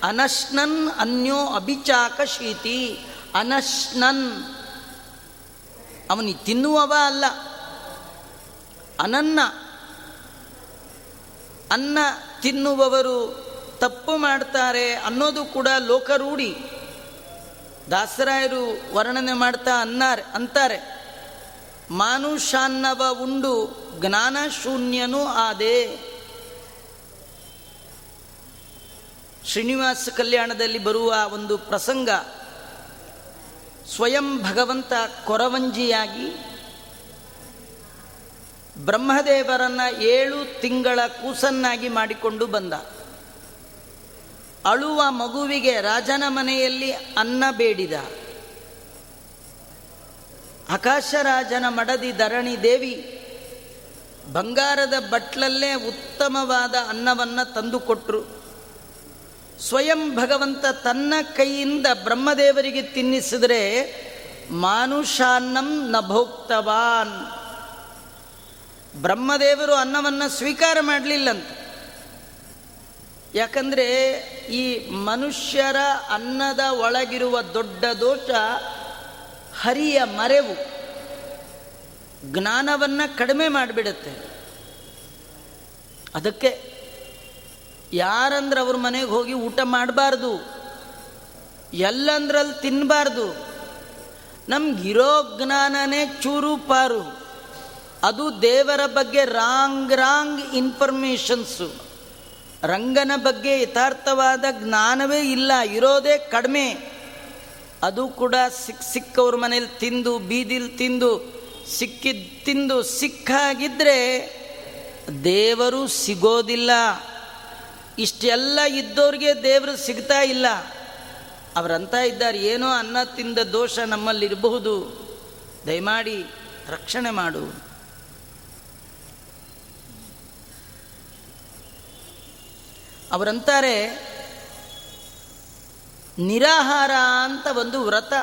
ಅನಶ್ನನ್ ಅನ್ಯೋ ಅಭಿಚಾಕ ಶೀತಿ ಅನಶ್ನನ್. ಅವನಿ ತಿನ್ನುವವ ಅಲ್ಲ, ಅನನ್ನ. ಅನ್ನ ತಿನ್ನುವವರು ತಪ್ಪು ಮಾಡ್ತಾರೆ ಅನ್ನೋದು ಕೂಡ ಲೋಕರೂಢಿ. ದಾಸರಾಯರು ವರ್ಣನೆ ಮಾಡ್ತಾ ಅನ್ನಾರೆ, ಅಂತಾರೆ. ಮಾನುಷಾನ್ನವ ಉಂಡು ಜ್ಞಾನ ಶೂನ್ಯನೂ ಆದೆ. ಶ್ರೀನಿವಾಸ ಕಲ್ಯಾಣದಲ್ಲಿ ಬರುವ ಒಂದು ಪ್ರಸಂಗ. ಸ್ವಯಂ ಭಗವಂತ ಕೊರವಂಜಿಯಾಗಿ ಬ್ರಹ್ಮದೇವರನ್ನ ಏಳು ತಿಂಗಳ ಕೂಸನ್ನಾಗಿ ಮಾಡಿಕೊಂಡು ಬಂದ. ಅಳುವ ಮಗುವಿಗೆ ರಾಜನ ಮನೆಯಲ್ಲಿ ಅನ್ನ ಬೇಡಿದ. ಆಕಾಶರಾಜನ ಮಡದಿ ಧರಣಿ ದೇವಿ ಬಂಗಾರದ ಬಟ್ಲಲ್ಲೇ ಉತ್ತಮವಾದ ಅನ್ನವನ್ನು ತಂದುಕೊಟ್ರು. ಸ್ವಯಂ ಭಗವಂತ ತನ್ನ ಕೈಯಿಂದ ಬ್ರಹ್ಮದೇವರಿಗೆ ತಿನ್ನಿಸಿದರೆ ಮಾನುಷಾನ್ನಂ ನಭೋಕ್ತವಾನ್ ಬ್ರಹ್ಮದೇವರು ಅನ್ನವನ್ನು ಸ್ವೀಕಾರ ಮಾಡಲಿಲ್ಲಂತ. ಯಾಕಂದರೆ ಈ ಮನುಷ್ಯರ ಅನ್ನದ ಒಳಗಿರುವ ದೊಡ್ಡ ದೋಷ ಹರಿಯ ಮರೆವು ಜ್ಞಾನವನ್ನು ಕಡಿಮೆ ಮಾಡಿಬಿಡುತ್ತೆ. ಅದಕ್ಕೆ ಯಾರಂದ್ರೆ ಅವ್ರ ಮನೆಗೆ ಹೋಗಿ ಊಟ ಮಾಡಬಾರ್ದು, ಎಲ್ಲಂದ್ರಲ್ಲಿ ತಿನ್ನಬಾರ್ದು ನಮ್ಗಿರೋ ಜ್ಞಾನನೇ ಚೂರು ಪಾರು. ಅದು ದೇವರ ಬಗ್ಗೆ ರಾಂಗ್ ರಾಂಗ್ ಇನ್ಫಾರ್ಮೇಷನ್ಸು. ರಂಗನ ಬಗ್ಗೆ ಯಥಾರ್ಥವಾದ ಜ್ಞಾನವೇ ಇಲ್ಲ, ಇರೋದೇ ಕಡಿಮೆ. ಅದು ಕೂಡ ಸಿಕ್ ಸಿಕ್ಕವ್ರ ಮನೇಲಿ ತಿಂದು, ಬೀದಿಲಿ ತಿಂದು, ಸಿಕ್ಕಿದ್ ತಿಂದು ಸಿಕ್ಕಾಗಿದ್ದರೆ ದೇವರು ಸಿಗೋದಿಲ್ಲ. ಇಷ್ಟೆಲ್ಲ ಇದ್ದವ್ರಿಗೆ ದೇವರು ಸಿಗ್ತಾ ಇಲ್ಲ. ಅವರಂತ ಇದ್ದಾರೆ, ಏನೋ ಅನ್ನ ತಿಂದ ದೋಷ ನಮ್ಮಲ್ಲಿರಬಹುದು. ದಯಮಾಡಿ ರಕ್ಷಣೆ ಮಾಡು. ಅವರಂತಾರೆ ನಿರಾಹಾರ ಅಂತ ಒಂದು ವ್ರತ.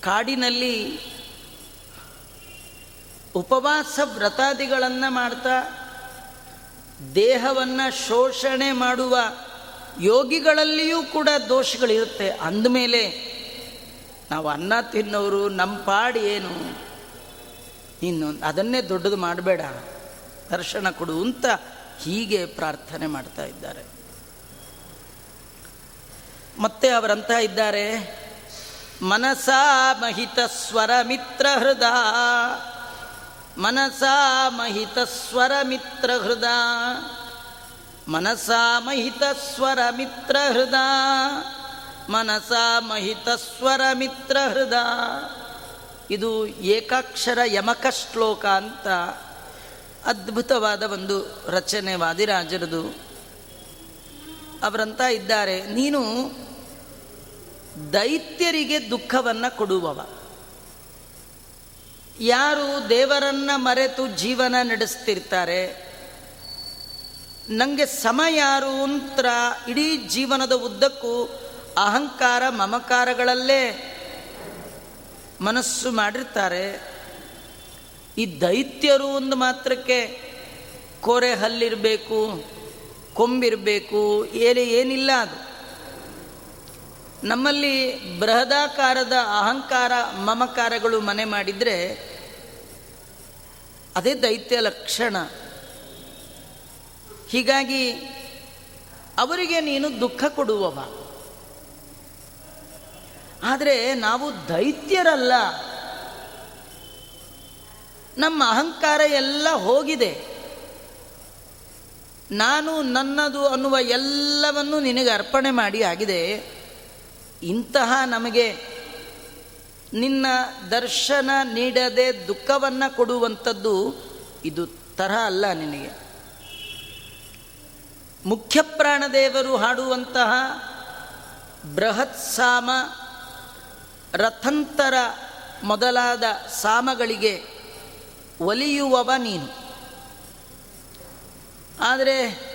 ಕಾಡಿನಲ್ಲಿ ಉಪವಾಸ ವ್ರತಾದಿಗಳನ್ನು ಮಾಡ್ತಾ, ದೇಹವನ್ನು ಶೋಷಣೆ ಮಾಡುವ ಯೋಗಿಗಳಲ್ಲಿಯೂ ಕೂಡ ದೋಷಗಳಿರುತ್ತೆ. ಅಂದಮೇಲೆ ನಾವು ಅನ್ನ ತಿನ್ನೋರು ನಮ್ಮ ಪಾಡು ಏನು? ಇನ್ನು ಅದನ್ನೇ ದೊಡ್ಡದು ಮಾಡಬೇಡ. ದರ್ಶನ ಕೊಡು ಅಂತ ಹೀಗೆ ಪ್ರಾರ್ಥನೆ ಮಾಡ್ತಾ ಇದ್ದಾರೆ. ಮತ್ತೆ ಅವರಂತ ಇದ್ದಾರೆ. ಮನಸಾ ಮಹಿತ ಸ್ವರ ಮಿತ್ರ ಹೃದ. ಮನಸಾ ಮಹಿತ ಸ್ವರ ಮಿತ್ರ ಹೃದ. ಮನಸಾ ಮಹಿತ ಸ್ವರ ಮಿತ್ರ ಹೃದ. ಮನಸಾ ಮಹಿತ ಸ್ವರ ಮಿತ್ರ ಹೃದ. ಇದು ಏಕಾಕ್ಷರ ಯಮಕ ಶ್ಲೋಕ ಅಂತ ಅದ್ಭುತವಾದ ಒಂದು ರಚನೆ ವಾದಿರಾಜರದು. ಅವರಂತ ಇದ್ದಾರೆ. ನೀನು ದೈತ್ಯರಿಗೆ ದುಃಖವನ್ನು ಕೊಡುವವ. ಯಾರು ದೇವರನ್ನ ಮರೆತು ಜೀವನ ನಡೆಸ್ತಿರ್ತಾರೆ ನನಗೆ ಸಮ ಯಾರು ಅಂತ ಇಡೀ ಜೀವನದ ಉದ್ದಕ್ಕೂ ಅಹಂಕಾರ ಮಮಕಾರಗಳಲ್ಲೇ ಮನಸ್ಸು ಮಾಡಿರ್ತಾರೆ. ಈ ದೈತ್ಯರು ಒಂದು ಮಾತ್ರಕ್ಕೆ ಕೋರೆ ಹಲ್ಲಿರಬೇಕು. ಕೊಂಬಿರಬೇಕು ಏನೇ ಏನಿಲ್ಲ ಅದು. ನಮ್ಮಲ್ಲಿ ಬೃಹದಾಕಾರದ ಅಹಂಕಾರ, ಮಮಕಾರಗಳು ಮನೆ ಮಾಡಿದರೆ ಅದೇ ದೈತ್ಯ ಲಕ್ಷಣ. ಹೀಗಾಗಿ ಅವರಿಗೆ ನೀನು ದುಃಖ ಕೊಡುವವ. ಆದರೆ ನಾವು ದೈತ್ಯರಲ್ಲ. ನಮ್ಮ ಅಹಂಕಾರ ಎಲ್ಲ ಹೋಗಿದೆ. ನಾನು ನನ್ನದು ಅನ್ನುವ ಎಲ್ಲವನ್ನು ನಿನಗೆ ಅರ್ಪಣೆ ಮಾಡಿ ಆಗಿದೆ. ಇಂತಹ ನಮಗೆ ನಿನ್ನ ದರ್ಶನ ನೀಡದೆ ದುಃಖವನ್ನು ಕೊಡುವಂಥದ್ದು ಇದು ತರಹ ಅಲ್ಲ ನಿನಗೆ. ಮುಖ್ಯ ಪ್ರಾಣದೇವರು ಹಾಡುವಂತಹ ಬೃಹತ್ ಸಾಮ, ರಥಂತರ ಮೊದಲಾದ ಸಾಮಗಳಿಗೆ ಒಲಿಯುವವ ನೀನು. ಆದರೆ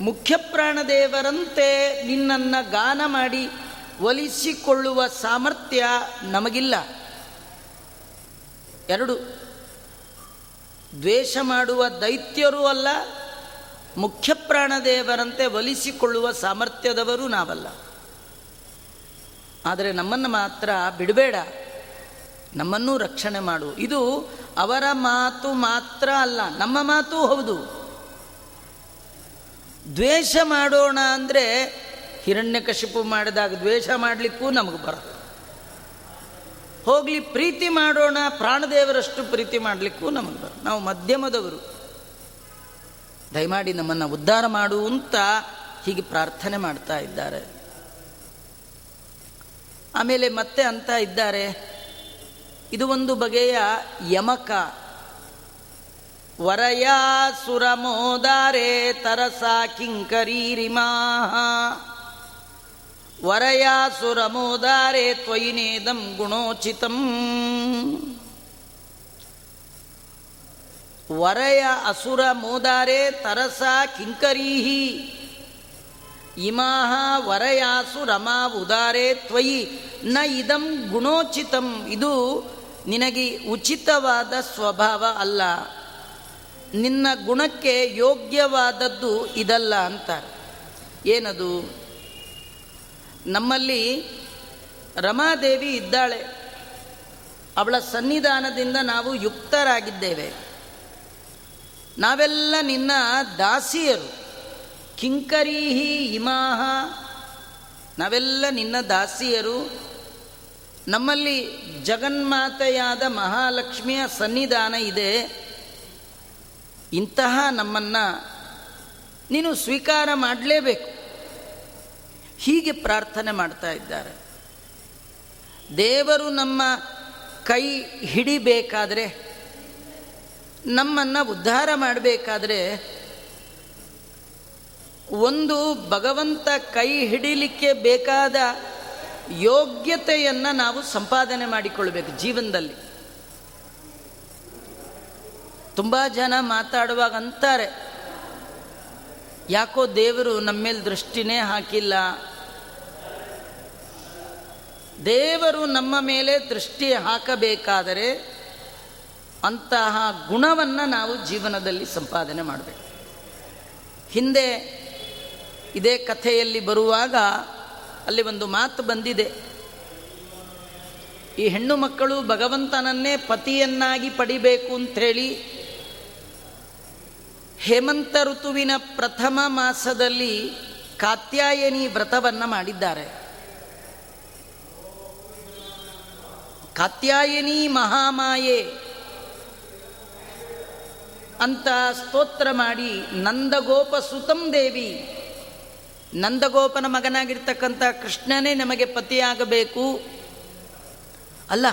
ಮುಖ್ಯ ಪ್ರಾಣದೇವರಂತೆ ನಿನ್ನನ್ನು ಗಾನ ಮಾಡಿ ಒಲಿಸಿಕೊಳ್ಳುವ ಸಾಮರ್ಥ್ಯ ನಮಗಿಲ್ಲ. ಎರಡು, ದ್ವೇಷ ಮಾಡುವ ದೈತ್ಯರೂ ಅಲ್ಲ ಮುಖ್ಯ ಪ್ರಾಣದೇವರಂತೆ ಒಲಿಸಿಕೊಳ್ಳುವ ಸಾಮರ್ಥ್ಯದವರು ನಾವಲ್ಲ. ಆದರೆ ನಮ್ಮನ್ನು ಮಾತ್ರ ಬಿಡಬೇಡ, ನಮ್ಮನ್ನೂ ರಕ್ಷಣೆ ಮಾಡು. ಇದು ಅವರ ಮಾತು ಮಾತ್ರ ಅಲ್ಲ, ನಮ್ಮ ಮಾತು ಹೌದು. ದ್ವೇಷ ಮಾಡೋಣ ಅಂದರೆ ಹಿರಣ್ಯಕಶಿಪು ಮಾಡಿದಾಗ ದ್ವೇಷ ಮಾಡಲಿಕ್ಕೂ ನಮಗೆ ಬರ ಹೋಗಲಿ, ಪ್ರೀತಿ ಮಾಡೋಣ, ಪ್ರಾಣದೇವರಷ್ಟು ಪ್ರೀತಿ ಮಾಡಲಿಕ್ಕೂ ನಮಗೆ ಬರ ನಾವು ಮಧ್ಯಮದವರು. ದಯಮಾಡಿ ನಮ್ಮನ್ನು ಉದ್ಧಾರ ಮಾಡು ಅಂತ ಹೀಗೆ ಪ್ರಾರ್ಥನೆ ಮಾಡ್ತಾ ಇದ್ದಾರೆ. ಆಮೇಲೆ ಮತ್ತೆ ಅಂತ ಇದ್ದಾರೆ. ಇದು ಒಂದು ಬಗೆಯ ಯಮಕ. ವರಯಾಸುರಮೋದಾರೆ ತರಸ ಕಿಂಕರೀರಿಮಾ ವರಯಾಸುರಮೋದಾರೆ ತ್ವಯಿನೇದಂ ಗುಣೋಚಿತಂ. ವರಯ ಅಸುರ ಮೋದಾರೆ ತರಸ ಕಿಂಕರೀಹಿ. ಇಮಾಹ ವರಯಾಸು ರಮಾ ಉದಾರೆ ತ್ವಯಿ ನ ಇದಂ ಗುಣೋಚಿತಂ. ಇದು ನಿನಗೆ ಉಚಿತವಾದ ಸ್ವಭಾವ ಅಲ್ಲ. ನಿನ್ನ ಗುಣಕ್ಕೆ ಯೋಗ್ಯವಾದದ್ದು ಇದಲ್ಲ ಅಂತ. ಏನದು? ನಮ್ಮಲ್ಲಿ ರಮಾದೇವಿ ಇದ್ದಾಳೆ. ಅವಳ ಸನ್ನಿಧಾನದಿಂದ ನಾವು ಯುಕ್ತರಾಗಿದ್ದೇವೆ. ನಾವೆಲ್ಲ ನಿನ್ನ ದಾಸಿಯರು. ಕಿಂಕರೀಹಿ ಇಮಾಹ. ನಾವೆಲ್ಲ ನಿನ್ನ ದಾಸಿಯರು. ನಮ್ಮಲ್ಲಿ ಜಗನ್ಮಾತೆಯಾದ ಮಹಾಲಕ್ಷ್ಮಿಯ ಸನ್ನಿಧಾನ ಇದೆ. ಇಂತಹ ನಮ್ಮನ್ನು ನೀನು ಸ್ವೀಕಾರ ಮಾಡಲೇಬೇಕು. ಹೀಗೆ ಪ್ರಾರ್ಥನೆ ಮಾಡ್ತಾ ಇದ್ದಾರೆ. ದೇವರು ನಮ್ಮ ಕೈ ಹಿಡಿಬೇಕಾದರೆ, ನಮ್ಮನ್ನು ಉದ್ಧಾರ ಮಾಡಬೇಕಾದ್ರೆ, ಒಂದು ಭಗವಂತ ಕೈ ಹಿಡಿಲಿಕ್ಕೆ ಬೇಕಾದ ಯೋಗ್ಯತೆಯನ್ನು ನಾವು ಸಂಪಾದನೆ ಮಾಡಿಕೊಳ್ಬೇಕು ಜೀವನದಲ್ಲಿ. ತುಂಬ ಜನ ಮಾತಾಡುವಾಗ ಅಂತಾರೆ ಯಾಕೋ ದೇವರು ನಮ್ಮ ಮೇಲೆ ದೃಷ್ಟಿನೇ ಹಾಕಿಲ್ಲ. ದೇವರು ನಮ್ಮ ಮೇಲೆ ದೃಷ್ಟಿ ಹಾಕಬೇಕಾದರೆ ಅಂತಹ ಗುಣವನ್ನು ನಾವು ಜೀವನದಲ್ಲಿ ಸಂಪಾದನೆ ಮಾಡಬೇಕು. ಹಿಂದೆ ಇದೇ ಕಥೆಯಲ್ಲಿ ಬರುವಾಗ ಅಲ್ಲಿ ಒಂದು ಮಾತು ಬಂದಿದೆ. ಈ ಹೆಣ್ಣು ಮಕ್ಕಳು ಭಗವಂತನನ್ನೇ ಪತಿಯನ್ನಾಗಿ ಪಡಿಬೇಕು ಅಂಥೇಳಿ ಹೇಮಂತ ಋತುವಿನ ಪ್ರಥಮ ಮಾಸದಲ್ಲಿ ಕಾತ್ಯಾಯನಿ ವ್ರತವನ್ನು ಮಾಡಿದ್ದಾರೆ. ಕಾತ್ಯಾಯನಿ ಮಹಾಮಾಯೆ ಅಂತ ಸ್ತೋತ್ರ ಮಾಡಿ ನಂದಗೋಪ ಸುತಂ ದೇವಿ. ನಂದಗೋಪನ ಮಗನಾಗಿರ್ತಕ್ಕಂಥ ಕೃಷ್ಣನೇ ನಮಗೆ ಪತಿಯಾಗಬೇಕು. ಅಲ್ಲ,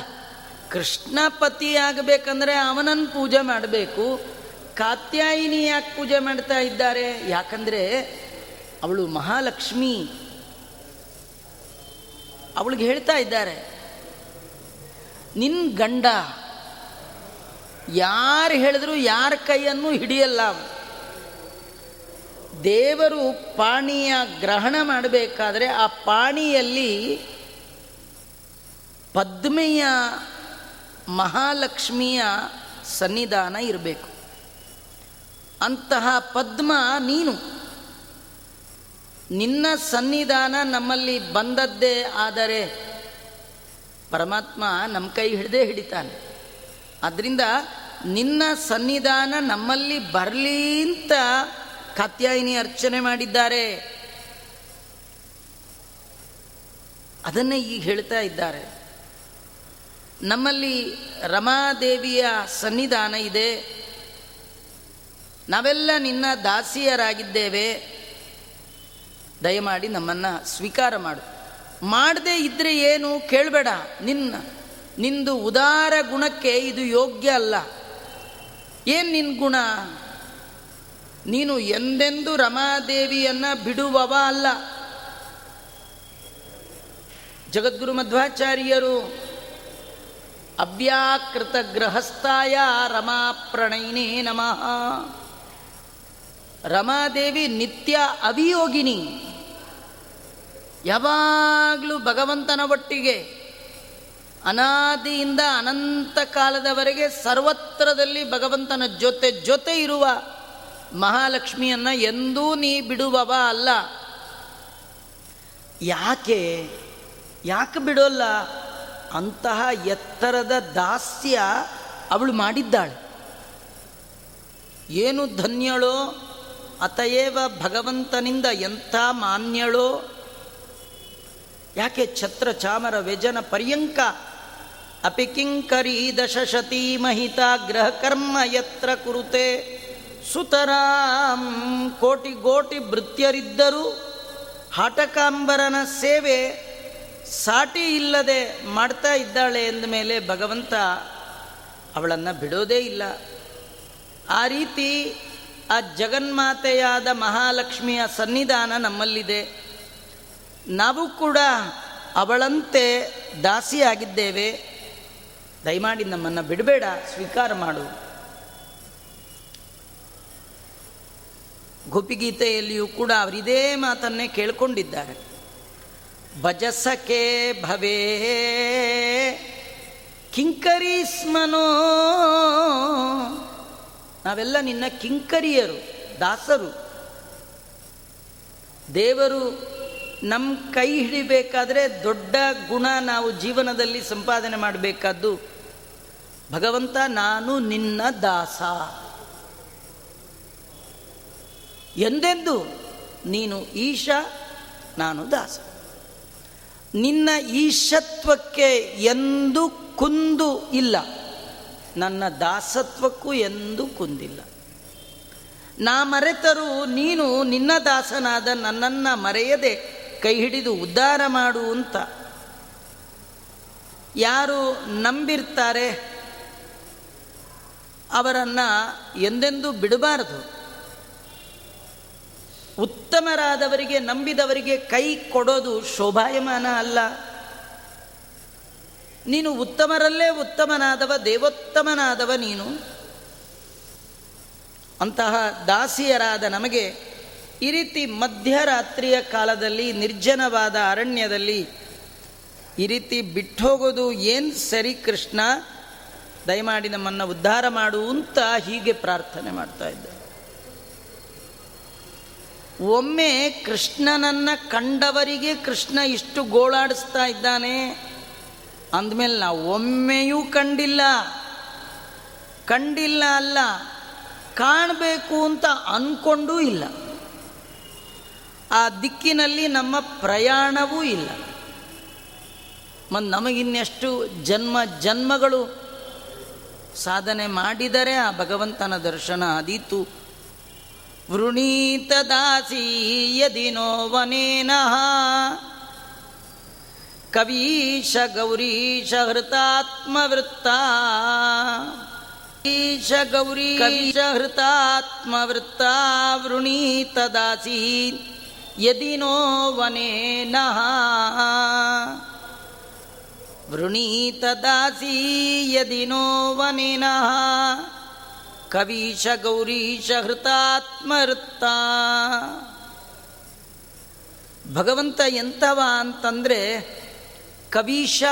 ಕೃಷ್ಣ ಪತಿಯಾಗಬೇಕಂದ್ರೆ ಅವನನ್ನು ಪೂಜೆ ಮಾಡಬೇಕು. ಕಾತ್ಯಾಯಿನಿ ಯಾಕೆ ಪೂಜೆ ಮಾಡ್ತಾ ಇದ್ದಾರೆ. ಯಾಕಂದರೆ ಅವಳು ಮಹಾಲಕ್ಷ್ಮಿ. ಅವಳಿಗೆ ಹೇಳ್ತಾ ಇದ್ದಾರೆ ನಿನ್ನ ಗಂಡ ಯಾರು ಹೇಳಿದ್ರು ಯಾರ ಕೈಯನ್ನು ಹಿಡಿಯಲ್ಲ ದೇವರು ಪಾಣಿಯ ಗ್ರಹಣ ಮಾಡಬೇಕಾದ್ರೆ ಆ ಪಾಣಿಯಲ್ಲಿ ಪದ್ಮೆಯ ಮಹಾಲಕ್ಷ್ಮಿಯ ಸನ್ನಿಧಾನ ಇರಬೇಕು. ಅಂತಹ ಪದ್ಮ ನೀನು. ನಿನ್ನ ಸನ್ನಿಧಾನ ನಮ್ಮಲ್ಲಿ ಬಂದದ್ದೇ ಆದರೆ ಪರಮಾತ್ಮ ನಮ್ಮ ಕೈ ಹಿಡ್ದೇ ಹಿಡಿತಾನೆ. ಅದರಿಂದ ನಿನ್ನ ಸನ್ನಿಧಾನ ನಮ್ಮಲ್ಲಿ ಬರಲಿ ಅಂತ ಕಾತ್ಯಾಯಿನಿ ಅರ್ಚನೆ ಮಾಡಿದ್ದಾರೆ. ಅದನ್ನೇ ಈಗ ಹೇಳ್ತಾ ಇದ್ದಾರೆ. ನಮ್ಮಲ್ಲಿ ರಮಾದೇವಿಯ ಸನ್ನಿಧಾನ ಇದೆ. ನಾವೆಲ್ಲ ನಿನ್ನ ದಾಸಿಯರಾಗಿದ್ದೇವೆ. ದಯಮಾಡಿ ನಮ್ಮನ್ನು ಸ್ವೀಕಾರ ಮಾಡು. ಮಾಡದೇ ಇದ್ದರೆ ಏನು ಕೇಳಬೇಡ. ನಿನ್ನ, ನಿಂದು ಉದಾರ ಗುಣಕ್ಕೆ ಇದು ಯೋಗ್ಯ ಅಲ್ಲ. ಏನು ನಿನ್ನ ಗುಣ? ನೀನು ಎಂದೆಂದು ರಮಾದೇವಿಯನ್ನು ಬಿಡುವವ ಅಲ್ಲ. ಜಗದ್ಗುರು ಮಧ್ವಾಚಾರ್ಯರು ಅವ್ಯಾಕೃತ ಗೃಹಸ್ಥಾಯ ರಮಾ ಪ್ರಣಯಿನೇ ನಮಃ. ರಮಾದೇವಿ ನಿತ್ಯ ಅವಿಯೋಗಿನಿ ಯಾವಾಗಲೂ ಭಗವಂತನ ಒಟ್ಟಿಗೆ, ಅನಾದಿಯಿಂದ ಅನಂತ ಕಾಲದವರೆಗೆ ಸರ್ವತ್ರದಲ್ಲಿ ಭಗವಂತನ ಜೊತೆ ಜೊತೆ ಇರುವ ಮಹಾಲಕ್ಷ್ಮಿಯನ್ನು ಎಂದೂ ನೀ ಬಿಡುವವ ಅಲ್ಲ. ಯಾಕೆ? ಯಾಕೆ ಬಿಡೋಲ್ಲ? ಅಂತಹ ಎತ್ತರದ ದಾಸ್ಯ ಅವಳು ಮಾಡಿದ್ದಾಳೆ. ಏನು ಧನ್ಯಳೋ? ಅತಯೇವ ಭಗವಂತನಿಂದ ಎಂಥ ಮಾನ್ಯಳೋ? ಯಾಕೆ ಛತ್ರ ಚಾಮರ ವ್ಯಜನ ಪರ್ಯಂಕ ಅಪಿಕಿಂಕರಿ ದಶಶತೀ ಮಹಿತ ಗ್ರಹ ಕರ್ಮ ಯತ್ರ ಕುರುತೆ? ಸುತರಾಂ ಕೋಟಿ ಗೋಟಿ ಭೃತ್ಯರಿದ್ದರೂ. ಹಾಟಕಾಂಬರನ ಸೇವೆ ಸಾಟಿ ಇಲ್ಲದೆ ಮಾಡ್ತಾ ಇದ್ದಾಳೆ ಎಂದ ಮೇಲೆ ಭಗವಂತ ಅವಳನ್ನು ಬಿಡೋದೇ ಇಲ್ಲ. ಆ ರೀತಿ ಆ ಜಗನ್ಮಾತೆಯಾದ ಮಹಾಲಕ್ಷ್ಮಿಯ ಸನ್ನಿಧಾನ ನಮ್ಮಲ್ಲಿದೆ. ನಾವು ಕೂಡ ಅವಳಂತೆ ದಾಸಿಯಾಗಿದ್ದೇವೆ. ದಯಮಾಡಿ ನಮ್ಮನ್ನು ಬಿಡಬೇಡ, ಸ್ವೀಕಾರ ಮಾಡು. ಗೋಪಿಗೀತೆಯಲ್ಲಿಯೂ ಕೂಡ ಅವರಿದೇ ಮಾತನ್ನೇ ಕೇಳಿಕೊಂಡಿದ್ದಾರೆ. ಭಜಸಕೆ ಭವೇ ಕಿಂಕರೀಸ್ಮನೋ ನಾವೆಲ್ಲ ನಿನ್ನ ಕಿಂಕರಿಯರು, ದಾಸರು. ದೇವರು ನಮ್ಮ ಕೈ ಹಿಡಿಬೇಕಾದ್ರೆ ದೊಡ್ಡ ಗುಣ ನಾವು ಜೀವನದಲ್ಲಿ ಸಂಪಾದನೆ ಮಾಡಬೇಕಾದ್ದು ಭಗವಂತ ನಾನು ನಿನ್ನ ದಾಸ. ಎಂದೆಂದು? ನೀನು ಈಶ, ನಾನು ದಾಸ. ನಿನ್ನ ಈಶತ್ವಕ್ಕೆ ಎಂದು ಕುಂದು ಇಲ್ಲ. ನನ್ನ ದಾಸತ್ವಕ್ಕೂ ಎಂದು ಕುಂದಿಲ್ಲ. ನಾ ಮರೆತರು ನೀನು ನಿನ್ನ ದಾಸನಾದ ನನ್ನನ್ನು ಮರೆಯದೆ ಕೈ ಹಿಡಿದು ಉದ್ಧಾರ ಮಾಡು ಅಂತ. ಯಾರು ನಂಬಿರ್ತಾರೆ ಅವರನ್ನು ಎಂದೆಂದೂ ಬಿಡಬಾರದು. ಉತ್ತಮರಾದವರಿಗೆ ನಂಬಿದವರಿಗೆ ಕೈ ಕೊಡೋದು ಶೋಭಾಯಮಾನ ಅಲ್ಲ. ನೀನು ಉತ್ತಮರಲ್ಲೇ ಉತ್ತಮನಾದವ, ದೇವೋತ್ತಮನಾದವ ನೀನು. ಅಂತಹ ದಾಸಿಯರಾದ ನಮಗೆ ಈ ರೀತಿ ಮಧ್ಯರಾತ್ರಿಯ ಕಾಲದಲ್ಲಿ, ನಿರ್ಜನವಾದ ಅರಣ್ಯದಲ್ಲಿ ಈ ರೀತಿ ಬಿಟ್ಟೋಗೋದು ಏನು ಸರಿ ಕೃಷ್ಣ? ದಯಮಾಡಿ ನಮ್ಮನ್ನು ಉದ್ಧಾರ ಮಾಡು ಅಂತ ಹೀಗೆ ಪ್ರಾರ್ಥನೆ ಮಾಡ್ತಾ ಇದ್ದೆ. ಒಮ್ಮೆ ಕೃಷ್ಣನನ್ನು ಕಂಡವರಿಗೆ ಕೃಷ್ಣ ಇಷ್ಟು ಗೋಳಾಡಿಸ್ತಾ ಇದ್ದಾನೆ. ಅಂದಮೇಲೆ ನಾವು ಒಮ್ಮೆಯೂ ಕಂಡಿಲ್ಲ. ಕಂಡಿಲ್ಲ ಅಲ್ಲ, ಕಾಣಬೇಕು ಅಂತ ಅಂದ್ಕೊಂಡೂ ಇಲ್ಲ. ಆ ದಿಕ್ಕಿನಲ್ಲಿ ನಮ್ಮ ಪ್ರಯಾಣವೂ ಇಲ್ಲ. ಮತ್ತು ನಮಗಿನ್ನೆಷ್ಟು ಜನ್ಮ ಜನ್ಮಗಳು ಸಾಧನೆ ಮಾಡಿದರೆ ಆ ಭಗವಂತನ ದರ್ಶನ ಆದೀತು. ವೃಣೀತ ದಾಸಿ ವನೇನಃ ಕವೀಶ ಗೌರೀಶ ಹೃತಾತ್ಮವೃತ್ತ. ಈಶ ಗೌರಿ ಕವೀಶ ಹೃತಾತ್ಮವೃತ್ತ ವೃಣೀತ ದಾಸಿ. ಯದಿನೋ ವನೇನಃ ವೃಣೀತ ದಾಸಿ ಯದಿನೋ ವನೇನಃ ಕವೀಶ ಗೌರೀಶ ಹೃತಾತ್ಮವೃತ್ತ. ಭಗವಂತ ಎಂಥವ ಅಂತಂದರೆ ಕವೀಶ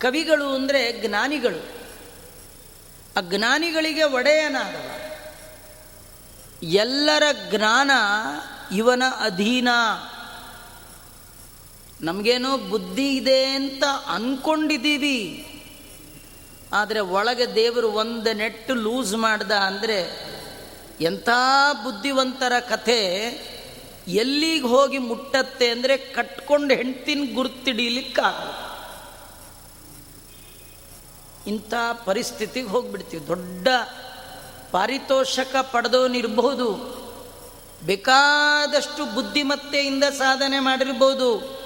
ಕವಿಗಳು ಅಂದರೆ ಜ್ಞಾನಿಗಳು. ಆ ಜ್ಞಾನಿಗಳಿಗೆ ಒಡೆಯನಾದವ. ಎಲ್ಲರ ಜ್ಞಾನ ಇವನ ಅಧೀನ. ನಮಗೇನೋ ಬುದ್ಧಿ ಇದೆ ಅಂತ ಅಂದ್ಕೊಂಡಿದ್ದೀವಿ ಆದರೆ ಒಳಗೆ ದೇವರು ಒಂದು ನೆಟ್ಟು ಲೂಸ್ ಮಾಡ್ದ ಅಂದರೆ ಎಂಥ ಬುದ್ಧಿವಂತರ ಕಥೆ. ಎಲ್ಲಿಗೆ ಹೋಗಿ ಮುಟ್ಟತ್ತೆ ಅಂದರೆ ಕಟ್ಕೊಂಡು ಹೆಂಡ್ತಿನ ಗುರುತಿಡೀಲಿಕ್ಕಾಗ ಇಂಥ ಪರಿಸ್ಥಿತಿಗೆ ಹೋಗ್ಬಿಡ್ತೀವಿ. ದೊಡ್ಡ ಪಾರಿತೋಷಕ ಪಡೆದವನಿರ್ಬೋದು ಬೇಕಾದಷ್ಟು ಬುದ್ಧಿಮತ್ತೆಯಿಂದ ಸಾಧನೆ ಮಾಡಿರ್ಬೋದು.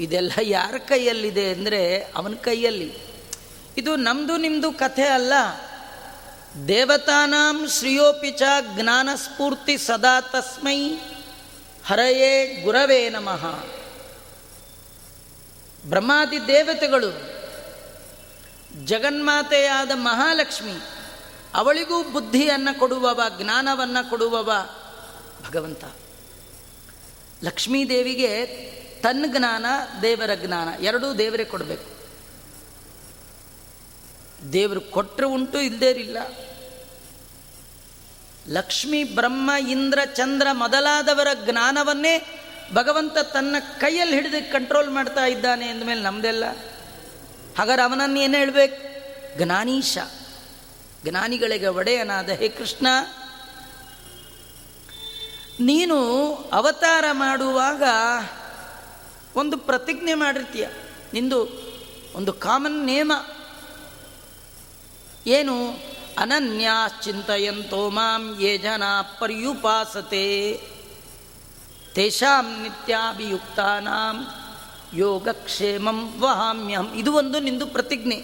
ಇದೆಲ್ಲ ಯಾರ ಕೈಯಲ್ಲಿದೆ ಅಂದರೆ ಅವನ ಕೈಯಲ್ಲಿ. ಇದು ನಮ್ಮದು ನಿಮ್ಮದು ಕಥೆ ಅಲ್ಲ. ದೇವತಾನಾಂ ಶ್ರೇಯೋಪಿಚ ಜ್ಞಾನಸ್ಫೂರ್ತಿ ಸದಾ ತಸ್ಮೈ. ಹರಯೇ ಗುರವೇ ನಮಃ. ಬ್ರಹ್ಮಾದಿ ದೇವತೆಗಳು, ಜಗನ್ಮಾತೆಯಾದ ಮಹಾಲಕ್ಷ್ಮಿ, ಅವಳಿಗೂ ಬುದ್ಧಿಯನ್ನು ಕೊಡುವವ, ಜ್ಞಾನವನ್ನು ಕೊಡುವವ ಭಗವಂತ. ಲಕ್ಷ್ಮೀದೇವಿಗೆ ತನ್ನ ಜ್ಞಾನ, ದೇವರ ಜ್ಞಾನ, ಎರಡೂ ದೇವರೇ ಕೊಡಬೇಕು. ದೇವರು ಕೊಟ್ಟರು ಉಂಟು ಇಲ್ಲದೇರಿಲ್ಲ ಲಕ್ಷ್ಮಿ ಬ್ರಹ್ಮ ಇಂದ್ರ ಚಂದ್ರ ಮೊದಲಾದವರ ಜ್ಞಾನವನ್ನೇ ಭಗವಂತ ತನ್ನ ಕೈಯಲ್ಲಿ ಹಿಡಿದು ಕಂಟ್ರೋಲ್ ಮಾಡ್ತಾ ಇದ್ದಾನೆ ಅಂದಮೇಲೆ ನಮ್ದೆಲ್ಲ. ಹಾಗಾದ್ರೆ ಅವನನ್ನು ಏನು ಹೇಳ್ಬೇಕು? ಜ್ಞಾನೀಶ. ಜ್ಞಾನಿಗಳಿಗೆ ಒಡೆಯನಾದ ಹೇ ಕೃಷ್ಣ, ನೀನು ಅವತಾರ ಮಾಡುವಾಗ ಒಂದು ಪ್ರತಿಜ್ಞೆ ಮಾಡಿರ್ತೀಯ. ನಿಂದು ಒಂದು ಕಾಮನ್ ನೇಮ. ಏನು? ಅನನ್ಯಾಶ್ಚಿಂತೆಯಂತೋ ಮಾಂ ಯೇ ಜನ ಪರ್ಯುಪಾಸತೆ. ತೇಷಾಂ ನಿತ್ಯಾಭಿಯುಕ್ತಾನಾಂ ಯೋಗಕ್ಷೇಮಂ ವಹಾಮ್ಯಹಂ. ಇದು ಒಂದು ನಿಂದು ಪ್ರತಿಜ್ಞೆ.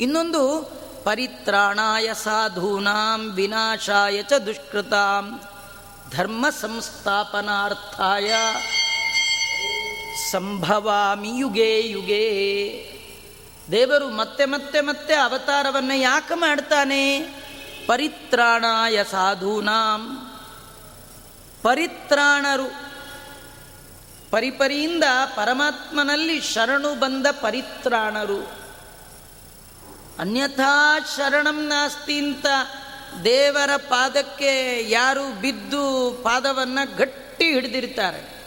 ಇನ್ನೊಂದು, ಪರಿತ್ರಾಣಾಯ ಸಾಧೂನಾಂ ವಿನಾಶಾಯ ಚ ದುಷ್ಕೃತಾಂ. ಧರ್ಮ ಸಂಸ್ಥಾಪನಾರ್ಥಾಯ ಸಂಭವಾಮಿ ಯುಗೇ ಯುಗೇ. ದೇವರು ಮತ್ತೆ ಮತ್ತೆ ಮತ್ತೆ ಅವತಾರವನ್ನು ಯಾಕೆ ಮಾಡ್ತಾನೆ? ಪರಿತ್ರಾಣಾಯ ಸಾಧೂನಾಂ. ಪರಿತ್ರಾಣರು ಪರಿಪರಿಯಿಂದ ಪರಮಾತ್ಮನಲ್ಲಿ ಶರಣು ಬಂದ ಪರಿತ್ರಾಣರು. ಅನ್ಯಥಾ ಶರಣಂ ನಾಸ್ತಿ ಅಂತ ದೇವರ ಪಾದಕ್ಕೆ ಯಾರು ಬಿದ್ದು ಪಾದವನ್ನು ಗಟ್ಟಿ ಹಿಡಿದಿರ್ತಾರೆ.